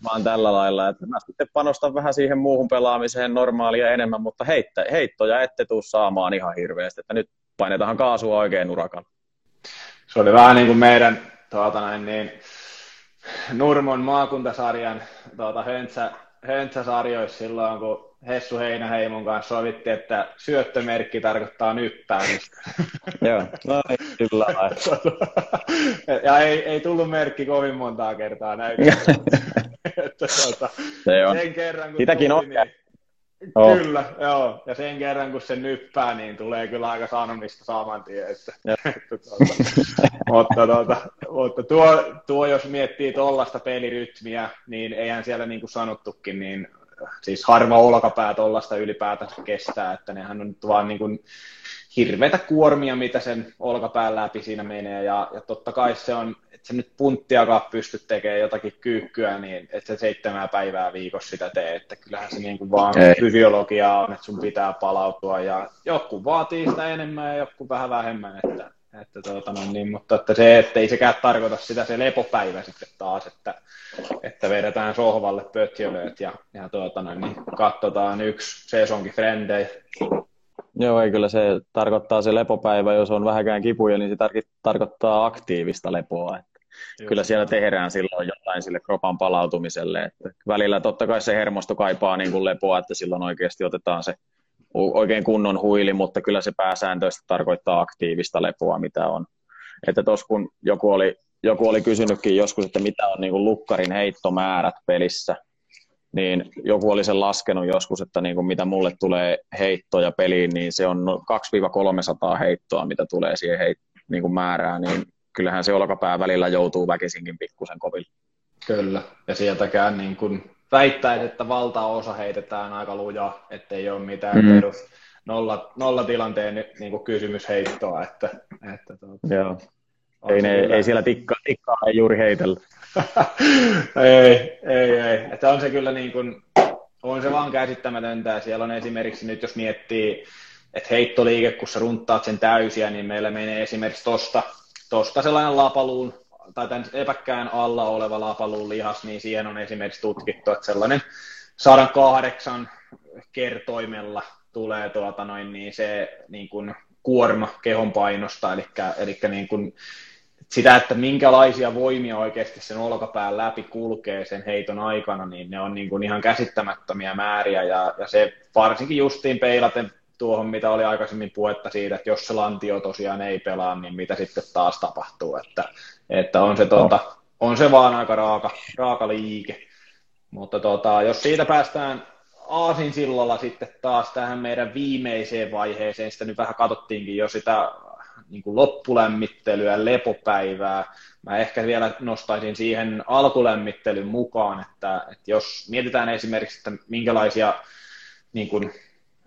[SPEAKER 2] vaan tällä lailla, että mä sitten panostan vähän siihen muuhun pelaamiseen normaalia enemmän, mutta heittä, heittoja ette tuu saamaan ihan hirveästi, että nyt painetaan kaasua oikein urakan.
[SPEAKER 1] Se oli vähän niin kuin meidän tuota näin, niin, Nurmon maakuntasarjan tuota, höntsä, höntsäsarjoissa silloin, kun Hessu Heinäheimon kanssa sovittiin, että syöttömerkki tarkoittaa nyppäämistä. <laughs>
[SPEAKER 2] Joo, no niin, kyllä. <laughs>
[SPEAKER 1] ja ei, ei tullut merkki kovin montaa kertaa näin. <laughs> että, tuota,
[SPEAKER 2] se on. Sen kerran, kun Sitäkin tuli, on. Niin,
[SPEAKER 1] Oh. Kyllä, joo. Ja sen kerran, kun se nyppää, niin tulee kyllä aika sanomista saman tien. Että, että, tuota, mutta, tuota, mutta tuo, tuo, jos miettii tuollaista pelirytmiä, niin eihän siellä niin kuin sanottukin, niin siis harva olkapää tuollaista ylipäätänsä kestää, että nehän on nyt vaan niin kuin hirveitä kuormia, mitä sen olkapään läpi siinä menee, ja, ja totta kai se on, että se nyt punttiakaan pysty tekemään jotakin kyykkyä, niin että se seitsemää päivää viikossa sitä tee, että kyllähän se niin kuin vaan Ei. fysiologia on, että sun pitää palautua, ja joku vaatii sitä enemmän ja joku vähän vähemmän, että, että tuota, no niin, mutta että se, että ei sekään tarkoita sitä se lepopäivä sitten taas, että, että vedetään sohvalle pötjölöt ja, ja tuota, no niin, katsotaan yksi sesonkin frendejä
[SPEAKER 2] Joo, ei kyllä se tarkoittaa se lepopäivä, jos on vähäkään kipuja, niin se tar- tarkoittaa aktiivista lepoa. Että kyllä siellä tehdään silloin jotain sille kropan palautumiselle. Että välillä totta kai se hermosto kaipaa niin kuin lepoa, että silloin oikeasti otetaan se oikein kunnon huili, mutta kyllä se pääsääntöistä tarkoittaa aktiivista lepoa, mitä on. Että tuossa kun joku oli, joku oli kysynytkin joskus, että mitä on niin kuin lukkarin heittomäärät pelissä, niin joku oli sen laskenut joskus, että niin kuin mitä mulle tulee heittoja peliin, niin se on 200-300 heittoa, mitä tulee siihen heit- niin kuin määrään, niin kyllähän se olkapää välillä joutuu väkisinkin pikkusen koville.
[SPEAKER 1] Kyllä, ja sieltäkään niin kuin väittäisi, että valtaosa heitetään aika lujaa, ettei ole mitään mm. perus nolla, nollatilanteen niin kuin kysymysheittoa. Että, että tuota,
[SPEAKER 2] Joo. Ei, ne, ei siellä tikkaa, tikkaa ei juuri heitellä. <laughs>
[SPEAKER 1] ei, ei, ei. Että on se kyllä niin kuin, on se vaan käsittämätöntä. Siellä on esimerkiksi nyt, jos miettii, että heittoliike, kun sä runtaat sen täysiä, niin meillä menee esimerkiksi tosta, tosta sellainen lapaluun, tai tämän epäkkään alla oleva lapaluun lihas, niin siihen on esimerkiksi tutkittu, että sellainen 108 kertoimella tulee tuota noin, niin se niin kuin kuorma kehon painosta, eli, eli niin kuin sitä, että minkälaisia voimia oikeasti sen olkapään läpi kulkee sen heiton aikana, niin ne on niin kuin ihan käsittämättömiä määriä, ja, ja se varsinkin justiin peilaten tuohon, mitä oli aikaisemmin puhetta siitä, että jos se lantio tosiaan ei pelaa, niin mitä sitten taas tapahtuu, että, että on, se, tuota, on se vaan aika raaka, raaka liike. Mutta tuota, jos siitä päästään Aasin sillalla sitten taas tähän meidän viimeiseen vaiheeseen, sitä nyt vähän katsottiinkin jo sitä niin kuin loppulämmittelyä, lepopäivää. Mä ehkä vielä nostaisin siihen alkulämmittelyn mukaan, että, että jos mietitään esimerkiksi, että minkälaisia niin kuin,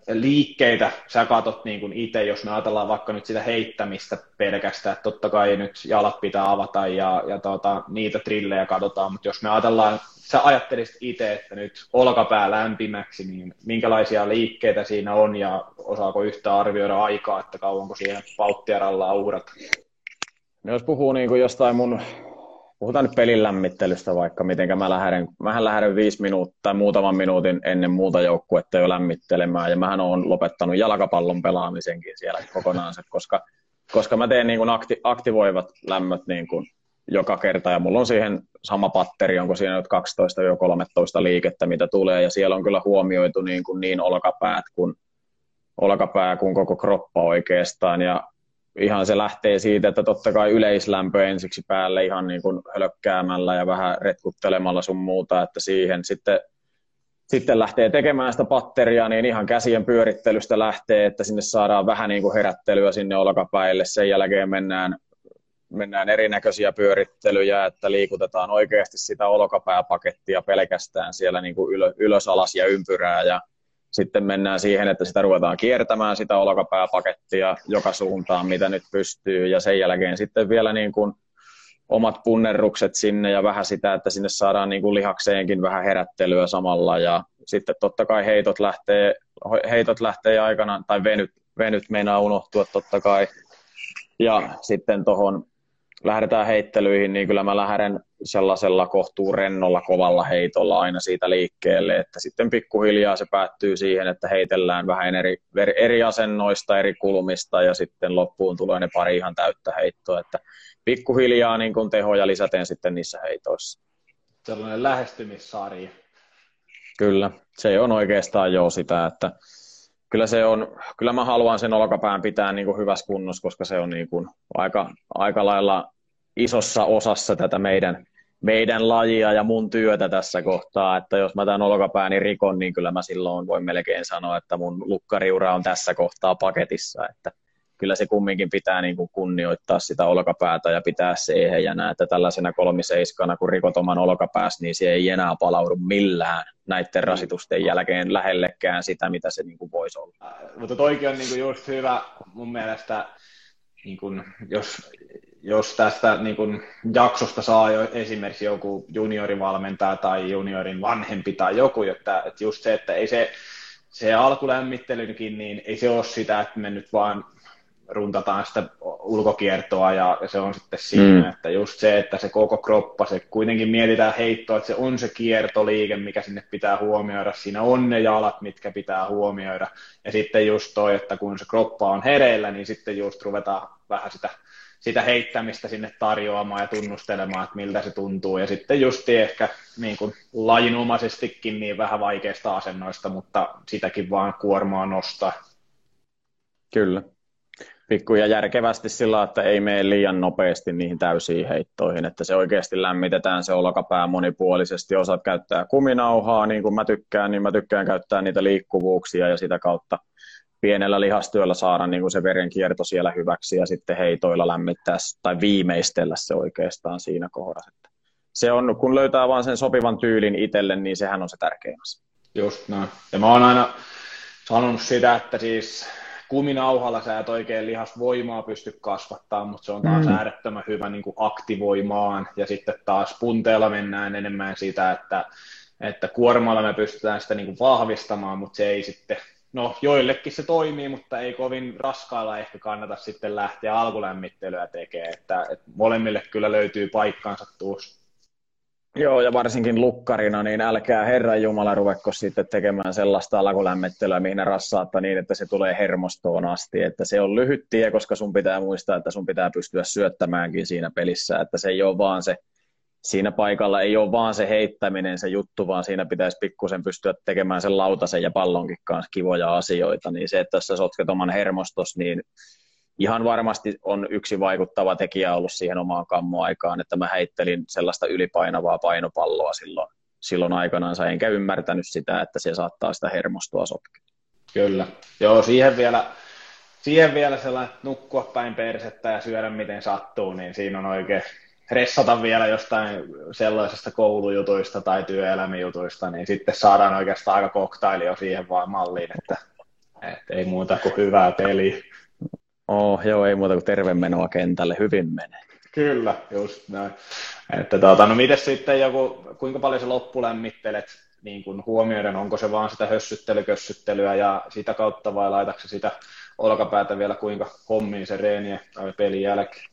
[SPEAKER 1] liikkeitä sä katot niin kuin itse, jos me ajatellaan vaikka nyt sitä heittämistä pelkästään, että totta kai nyt jalat pitää avata ja, ja tota, niitä trillejä katsotaan, mutta jos me ajatellaan, sä ajattelisit itse, että nyt olkapää lämpimäksi, niin minkälaisia liikkeitä siinä on ja osaako yhtä arvioida aikaa, että kauanko siihen pauttiaralla uhrat?
[SPEAKER 2] No jos puhuu niin kuin jostain mun puhutaan nyt pelin lämmittelystä vaikka, miten mä lähden, mähän lähden viisi minuuttia tai muutaman minuutin ennen muuta joukkuetta jo lämmittelemään, ja mähän olen lopettanut jalkapallon pelaamisenkin siellä kokonaan, koska, koska mä teen niin kuin akti, aktivoivat lämmöt niin kuin joka kerta, ja mulla on siihen sama patteri, onko siinä nyt 12-13 liikettä, mitä tulee, ja siellä on kyllä huomioitu niin, kuin niin olkapäät kuin olkapää kuin koko kroppa oikeastaan, ja ihan se lähtee siitä, että totta kai yleislämpö ensiksi päälle ihan niin kuin hölkkäämällä ja vähän retkuttelemalla sun muuta, että siihen sitten, sitten lähtee tekemään sitä patteria, niin ihan käsien pyörittelystä lähtee, että sinne saadaan vähän niin kuin herättelyä sinne olkapäille. Sen jälkeen mennään, mennään erinäköisiä pyörittelyjä, että liikutetaan oikeasti sitä olkapääpakettia pelkästään siellä niin kuin ylös, alas ja ympyrää ja sitten mennään siihen, että sitä ruvetaan kiertämään sitä olkapääpakettia joka suuntaan, mitä nyt pystyy, ja sen jälkeen sitten vielä niin kuin omat punnerrukset sinne ja vähän sitä, että sinne saadaan niin kuin lihakseenkin vähän herättelyä samalla, ja sitten totta kai heitot lähtee, heitot lähtee aikana, tai venyt, venyt meinaa unohtua totta kai, ja sitten tuohon lähdetään heittelyihin, niin kyllä mä lähden sellaisella kohtuu rennolla, kovalla heitolla aina siitä liikkeelle, että sitten pikkuhiljaa se päättyy siihen, että heitellään vähän eri, eri asennoista, eri kulmista ja sitten loppuun tulee ne pari ihan täyttä heittoa, että pikkuhiljaa niin kun tehoja lisäten sitten niissä heitoissa.
[SPEAKER 1] Sellainen lähestymissarja.
[SPEAKER 2] Kyllä, se on oikeastaan jo sitä, että kyllä se on, kyllä mä haluan sen olkapään pitää niin kuin hyvässä kunnossa, koska se on niin kuin aika, aika lailla isossa osassa tätä meidän, meidän lajia ja mun työtä tässä kohtaa, että jos mä tämän olkapääni rikon, niin kyllä mä silloin voin melkein sanoa, että mun lukkariura on tässä kohtaa paketissa, että kyllä se kumminkin pitää niin kuin kunnioittaa sitä olkapäätä ja pitää se ehjänä, että tällaisena kolmiseiskana, kun rikot oman olkapäässä, niin se ei enää palaudu millään näiden rasitusten jälkeen lähellekään sitä, mitä se niin kuin voisi olla.
[SPEAKER 1] Mutta toikin on niin kuin just hyvä mun mielestä, niin kuin, jos, jos tästä niin kuin, jaksosta saa jo esimerkiksi joku juniorivalmentaja tai juniorin vanhempi tai joku, että, että just se, että ei se, se alkulämmittelynkin, niin ei se ole sitä, että me nyt vaan runtataan sitä ulkokiertoa ja, ja se on sitten siinä, mm. että just se, että se koko kroppa, se kuitenkin mietitään heittoa, että se on se kiertoliike, mikä sinne pitää huomioida, siinä on ne jalat, mitkä pitää huomioida ja sitten just toi, että kun se kroppa on hereillä, niin sitten just ruvetaan vähän sitä, sitä heittämistä sinne tarjoamaan ja tunnustelemaan, että miltä se tuntuu ja sitten just ehkä niin kuin lajinomaisestikin niin vähän vaikeista asennoista, mutta sitäkin vaan kuormaa nostaa.
[SPEAKER 2] Kyllä, pikku ja järkevästi sillä, että ei mene liian nopeasti niihin täysiin heittoihin, että se oikeasti lämmitetään se olkapää monipuolisesti, osaat käyttää kuminauhaa, niin kuin mä tykkään, niin mä tykkään käyttää niitä liikkuvuuksia ja sitä kautta pienellä lihastyöllä saada niin kuin se verenkierto siellä hyväksi ja sitten heitoilla lämmittää tai viimeistellä se oikeastaan siinä kohdassa. Se on, kun löytää vain sen sopivan tyylin itselle, niin sehän on se tärkein asia.
[SPEAKER 1] Just näin. Ja mä oon aina sanonut sitä, että siis kuminauhalla sä et oikein lihasvoimaa pysty kasvattaa, mutta se on taas mm. äärettömän hyvä niin kuin aktivoimaan. Ja sitten taas punteella mennään enemmän sitä, että, että kuormalla me pystytään sitä niin kuin vahvistamaan, mutta se ei sitten, no joillekin se toimii, mutta ei kovin raskailla ehkä kannata sitten lähteä alkulämmittelyä tekemään. Että, että molemmille kyllä löytyy paikkansa tuossa.
[SPEAKER 2] Joo, ja varsinkin lukkarina, niin älkää Herran Jumala ruvekko sitten tekemään sellaista alakulämmittelyä, mihin rassaatta niin, että se tulee hermostoon asti. Että se on lyhyt tie, koska sun pitää muistaa, että sun pitää pystyä syöttämäänkin siinä pelissä, että se ei ole vaan se, siinä paikalla ei ole vaan se heittäminen se juttu, vaan siinä pitäisi pikkusen pystyä tekemään sen lautasen ja pallonkin kanssa kivoja asioita. Niin se, että sä sotket oman hermostos, niin ihan varmasti on yksi vaikuttava tekijä ollut siihen omaan kammoaikaan, että mä heittelin sellaista ylipainavaa painopalloa silloin, silloin aikanaan, enkä ymmärtänyt sitä, että se saattaa sitä hermostoa sotkea.
[SPEAKER 1] Kyllä. Joo, siihen vielä, siihen vielä sellainen nukkua päin persettä ja syödä miten sattuu, niin siinä on oikein ressata vielä jostain sellaisesta koulujutuista tai työelämäjutuista, niin sitten saadaan oikeastaan aika koktaili jo siihen vaan malliin, että, että ei muuta kuin hyvää peliä.
[SPEAKER 2] Oh, joo, ei muuta kuin terve menoa kentälle, hyvin menee.
[SPEAKER 1] Kyllä, just näin. Että tuota, no miten sitten joku, kuinka paljon sä loppulämmittelet niin kuin huomioiden, onko se vaan sitä hössyttelykössyttelyä ja sitä kautta vai laitatko sitä olkapäätä vielä kuinka hommiin se reeniä tai pelin jälkeen?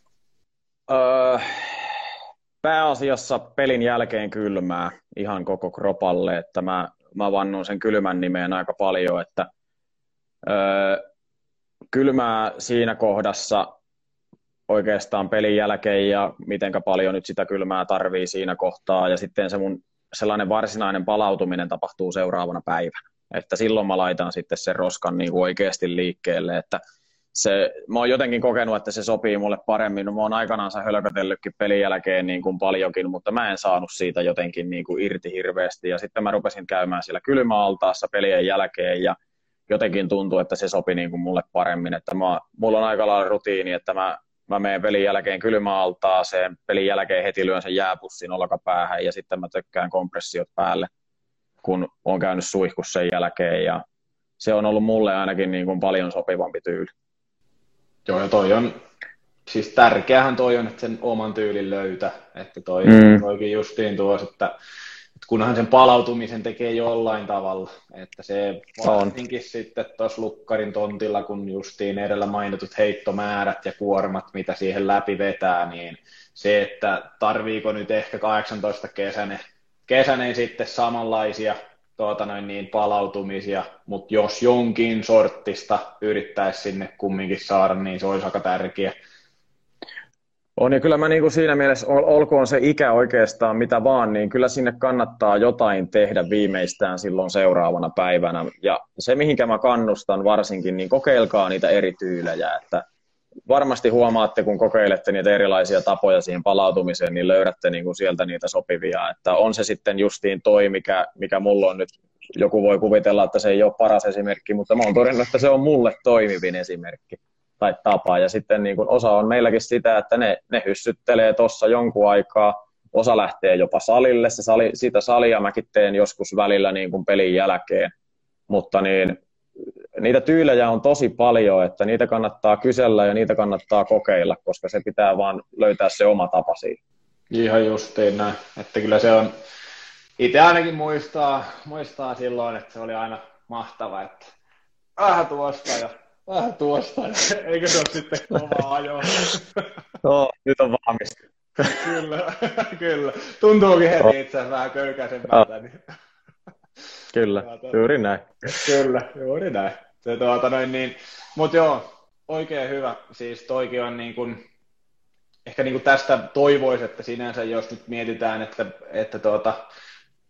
[SPEAKER 2] Öö, pääasiassa pelin jälkeen kylmää ihan koko kropalle, että mä, mä vannun sen kylmän nimeen aika paljon, että öö, kylmää siinä kohdassa oikeastaan pelin jälkeen ja mitenkä paljon nyt sitä kylmää tarvii siinä kohtaa. Ja sitten se mun sellainen varsinainen palautuminen tapahtuu seuraavana päivänä. Että silloin mä laitan sitten sen roskan niin kuin oikeasti liikkeelle, että se, mä oon jotenkin kokenut, että se sopii mulle paremmin. No, mä oon aikanaan hölkötellytkin pelin jälkeen niin kuin paljonkin, mutta mä en saanut siitä jotenkin niin kuin irti hirveästi. Ja sitten mä rupesin käymään siellä kylmäaltaassa pelien jälkeen ja jotenkin tuntuu, että se sopi niin kuin mulle paremmin. Että mä, mulla on aika lailla rutiini, että mä, mä menen pelin jälkeen kylmäaltaaseen, pelin jälkeen heti lyön sen jääpussin olkapäähän ja sitten mä tökkään kompressiot päälle, kun on käynyt suihkus sen jälkeen ja se on ollut mulle ainakin niin kuin paljon sopivampi tyyli.
[SPEAKER 1] Joo, ja toi on, siis tärkeähän toi on, että sen oman tyylin löytä, että toi, mm. toikin justiin tuos, että kunhan sen palautumisen tekee jollain tavalla, että se varsinkin sitten tuossa lukkarin tontilla, kun justiin edellä mainitut heittomäärät ja kuormat, mitä siihen läpi vetää, niin se, että tarviiko nyt ehkä 18 kesänen, kesänen sitten samanlaisia tuota noin niin, palautumisia, mutta jos jonkin sorttista yrittäisi sinne kumminkin saada, niin se olisi aika tärkeä.
[SPEAKER 2] On ja kyllä mä niin kuin siinä mielessä, ol, olkoon se ikä oikeastaan mitä vaan, niin kyllä sinne kannattaa jotain tehdä viimeistään silloin seuraavana päivänä. Ja se, mihinkä mä kannustan varsinkin, niin kokeilkaa niitä eri tyylejä. Että varmasti huomaatte, kun kokeilette niitä erilaisia tapoja siihen palautumiseen, niin löydätte niin kuin sieltä niitä sopivia. Että on se sitten justiin toi, mikä, mikä mulla on nyt, joku voi kuvitella, että se ei ole paras esimerkki, mutta mä oon todennut, että se on mulle toimivin esimerkki tai tapa. Ja sitten niin kuin osa on meilläkin sitä, että ne, ne hyssyttelee tuossa jonkun aikaa, osa lähtee jopa salille, se sali, sitä salia mäkin teen joskus välillä niin kuin pelin jälkeen, mutta niin, niitä tyylejä on tosi paljon, että niitä kannattaa kysellä ja niitä kannattaa kokeilla, koska se pitää vaan löytää se oma tapa siihen.
[SPEAKER 1] Ihan justiin näin, että kyllä se on, itse ainakin muistaa, muistaa silloin, että se oli aina mahtava, että vähän tuosta ja vähän tuosta, <laughs> eikö se ole sitten kova ajo? <laughs>
[SPEAKER 2] no, nyt on valmistunut.
[SPEAKER 1] kyllä, <laughs> kyllä. Tuntuukin heti itse asiassa vähän köykäisemmältä. Niin...
[SPEAKER 2] Kyllä, juuri näin.
[SPEAKER 1] Kyllä, juuri näin. Se, tuota, noin, niin, mutta joo, oikein hyvä. Siis toikin on niin kuin, ehkä niin kuin tästä toivoisi, että sinänsä jos nyt mietitään, että, että, tuota,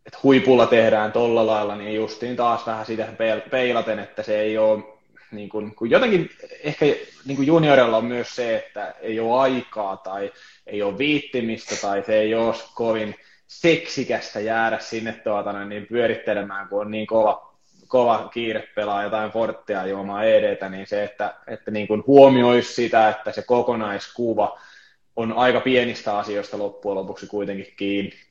[SPEAKER 1] että huipulla tehdään tolla lailla, niin justiin taas vähän sitä peilaten, että se ei ole niin kuin, kun jotenkin ehkä niin kuin juniorilla on myös se, että ei ole aikaa tai ei ole viittimistä tai se ei ole kovin seksikästä jäädä sinne tuota, niin pyörittelemään, kun on niin kova, kova kiire pelaa jotain porttia juomaan edetä, niin se, että, että niin kuin huomioisi sitä, että se kokonaiskuva on aika pienistä asioista loppujen lopuksi kuitenkin kiinni.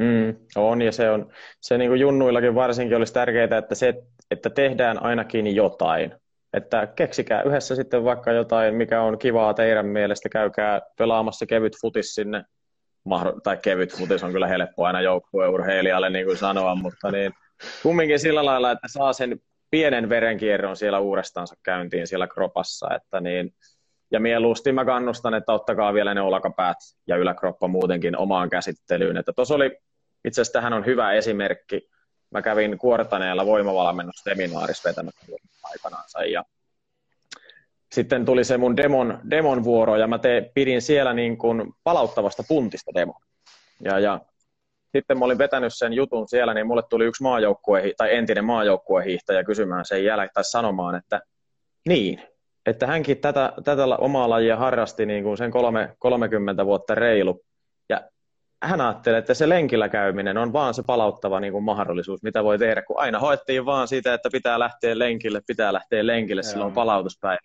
[SPEAKER 2] Mm, on, ja se on, se niin kuin junnuillakin varsinkin olisi tärkeää, että se, että tehdään ainakin jotain. Että keksikää yhdessä sitten vaikka jotain, mikä on kivaa teidän mielestä, käykää pelaamassa kevyt futis sinne, tai kevyt futis on kyllä helppo aina joukkueurheilijalle niin kuin sanoa, mutta niin, kumminkin sillä lailla, että saa sen pienen verenkierron siellä uudestaansa käyntiin siellä kropassa, että niin, Ja mieluusti mä kannustan, että ottakaa vielä ne olkapäät ja yläkroppa muutenkin omaan käsittelyyn. Että tuossa oli, itse asiassa tähän on hyvä esimerkki. Mä kävin Kuortaneella voimavalmennusseminaarissa vetämässä aikanaansa ja sitten tuli se mun demon, demon vuoro ja mä te, pidin siellä niin kuin palauttavasta puntista demo. Ja, ja sitten mä olin vetänyt sen jutun siellä, niin mulle tuli yksi maajoukkue, tai entinen maajoukkuehiihtäjä kysymään sen jälkeen, tai sanomaan, että niin, että hänkin tätä, tätä omaa lajia harrasti niin kuin sen kolme, 30 vuotta reilu. Ja hän ajattelee, että se lenkillä käyminen on vaan se palauttava niin kuin mahdollisuus, mitä voi tehdä, kun aina hoettiin vaan siitä, että pitää lähteä lenkille, pitää lähteä lenkille, Joo. silloin palautuspäivä.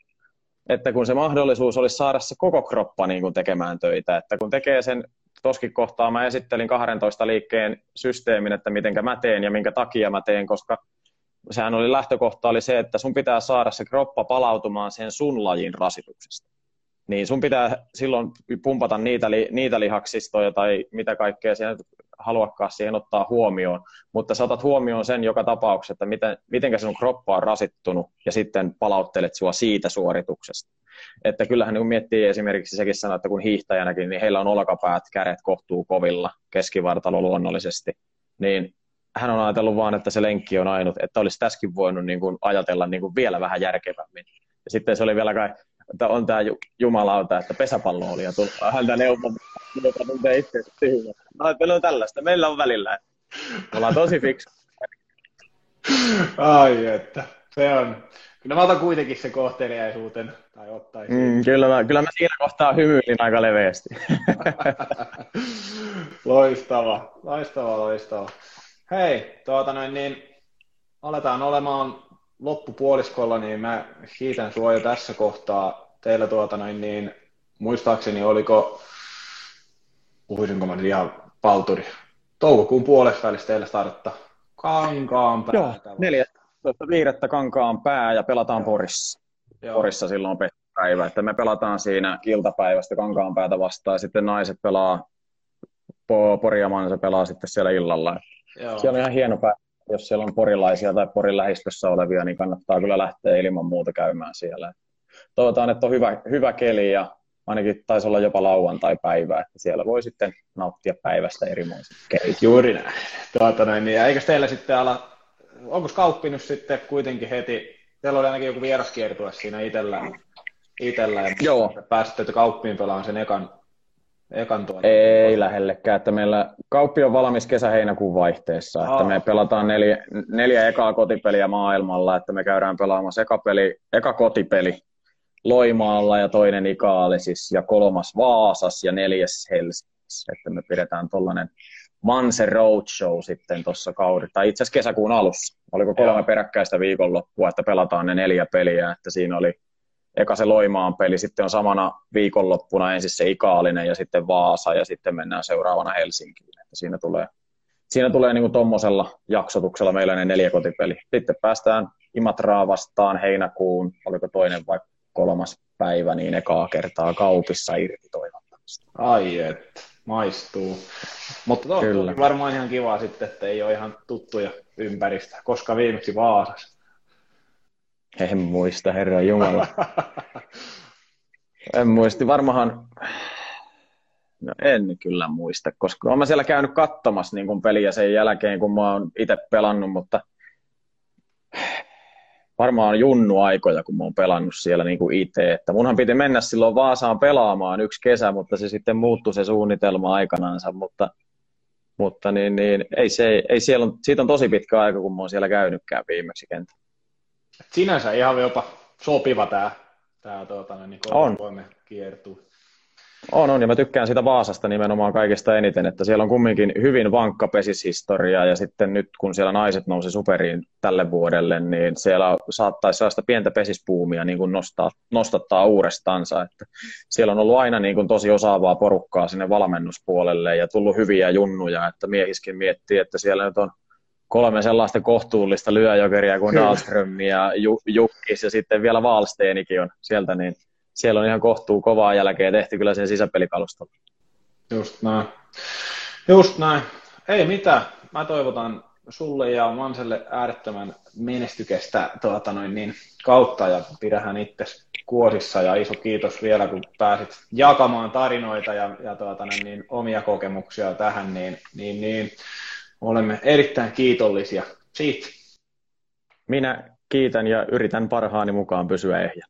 [SPEAKER 2] Että kun se mahdollisuus olisi saada se koko kroppa niin kuin tekemään töitä, että kun tekee sen toskin kohtaa mä esittelin 12 liikkeen systeemin, että miten mä teen ja minkä takia mä teen, koska sehän oli lähtökohta oli se, että sun pitää saada se kroppa palautumaan sen sun lajin rasituksesta. Niin sun pitää silloin pumpata niitä, li, niitä lihaksistoja tai mitä kaikkea siihen haluakaan siihen ottaa huomioon, mutta sä otat huomioon sen joka tapauksessa, että miten, miten sun kroppa on rasittunut ja sitten palauttelet sua siitä suorituksesta. Että kyllähän niin kun miettii esimerkiksi sekin sanoa, että kun hiihtäjänäkin, niin heillä on olkapäät, käret kohtuu kovilla, keskivartalo luonnollisesti, niin hän on ajatellut vaan, että se lenkki on ainut, että olisi tässäkin voinut niin kuin ajatella niin kuin vielä vähän järkevämmin. Ja sitten se oli vielä kai, että on tämä jumalauta, että pesäpallo oli ja tullut häntä neuvomaan, joka tuntee itseänsä tyhjä. Ajattelen tällaista, meillä on välillä. Me ollaan tosi fiksu.
[SPEAKER 1] Ai että, se on. Kyllä mä otan kuitenkin se kohteliaisuuten, tai ottaisin.
[SPEAKER 2] Mm, kyllä, mä, kyllä mä siinä kohtaa hymyilin aika leveästi. <laughs>
[SPEAKER 1] loistava, loistava, loistava. Hei, tuota noin, niin aletaan olemaan loppupuoliskolla, niin mä kiitän sua jo tässä kohtaa. Teillä tuota noin, niin muistaakseni oliko, puhuisinko mä nyt ihan palturi, toukokuun puolesta välissä teillä startta Kankaan
[SPEAKER 2] päätä. Joo, 14.5. Kankaan pää ja pelataan Porissa. Joo. Porissa silloin on päivä, että me pelataan siinä iltapäivästä Kankaan päätä vastaan ja sitten naiset pelaa Poriamaan, se pelaa sitten siellä illalla. Joo. Se on ihan hieno päivä. Jos siellä on porilaisia tai porin lähistössä olevia, niin kannattaa kyllä lähteä ilman muuta käymään siellä. Toivotaan, että on hyvä, hyvä keli ja ainakin taisi olla jopa lauantai-päivä, että siellä voi sitten nauttia päivästä erimoiset kelit.
[SPEAKER 1] Juuri näin. Tuota näin niin eikö teillä sitten ala, onko Kauppi nyt sitten kuitenkin heti, teillä oli ainakin joku vieraskiertue siinä itsellä, itsellä ja Joo. pääsitte Kauppiin pelaamaan sen ekan ekan tuon.
[SPEAKER 2] Ei lähellekään, että meillä kauppi on valmis kesä-heinäkuun vaihteessa, oh. että me pelataan neljä, neljä ekaa kotipeliä maailmalla, että me käydään pelaamassa eka, peli, eka kotipeli Loimaalla ja toinen Ikaalisissa ja kolmas Vaasas ja neljäs Helsingissä, että me pidetään tuollainen Manse Roadshow sitten tuossa kaudella, tai itse asiassa kesäkuun alussa. Oliko kolme Joo. peräkkäistä viikonloppua, että pelataan ne neljä peliä, että siinä oli eka se Loimaan peli, sitten on samana viikonloppuna ensin se Ikaalinen ja sitten Vaasa ja sitten mennään seuraavana Helsinkiin. Että siinä tulee, siinä tulee niin tuommoisella jaksotuksella meillä ne neljä kotipeli. Sitten päästään Imatraa vastaan heinäkuun, oliko toinen vai kolmas päivä, niin ekaa kertaa kaupissa irti toivottavasti.
[SPEAKER 1] Ai että, maistuu. Mutta on varmaan ihan kiva sitten, että ei ole ihan tuttuja ympäristä, koska viimeksi Vaasassa.
[SPEAKER 2] En muista, herra Jumala. en muisti, varmahan, no en kyllä muista, koska olen siellä käynyt katsomassa niin peliä sen jälkeen, kun mä oon itse pelannut, mutta varmaan junnu aikoja, kun mä oon pelannut siellä niin kuin itse. Että munhan piti mennä silloin Vaasaan pelaamaan yksi kesä, mutta se sitten muuttui se suunnitelma aikanaansa, mutta, mutta niin, niin, ei, se, ei siellä siitä on tosi pitkä aika, kun mä oon siellä käynytkään viimeksi kentällä
[SPEAKER 1] sinänsä ihan jopa sopiva tämä, tämä tuota, niin on. kiertuu.
[SPEAKER 2] On, on, ja mä tykkään sitä Vaasasta nimenomaan kaikista eniten, että siellä on kumminkin hyvin vankka pesishistoria, ja sitten nyt kun siellä naiset nousi superiin tälle vuodelle, niin siellä saattaisi sellaista pientä pesispuumia niin kuin nostaa, nostattaa uudestaansa, että siellä on ollut aina niin kuin tosi osaavaa porukkaa sinne valmennuspuolelle, ja tullut hyviä junnuja, että miehiskin miettii, että siellä nyt on kolme sellaista kohtuullista lyöjokeria kuin Dahlström ja Jukkis ja sitten vielä Valsteenikin on sieltä, niin siellä on ihan kohtuu kovaa jälkeen tehty kyllä sen sisäpelikalustolla.
[SPEAKER 1] Just näin. Just näin. Ei mitään. Mä toivotan sulle ja Manselle äärettömän menestykestä tuota noin, niin, kautta ja pidähän itse Kuosissa ja iso kiitos vielä, kun pääsit jakamaan tarinoita ja, ja tuota, niin, omia kokemuksia tähän, niin, niin, niin olemme erittäin kiitollisia siitä.
[SPEAKER 2] Minä kiitän ja yritän parhaani mukaan pysyä ehjä.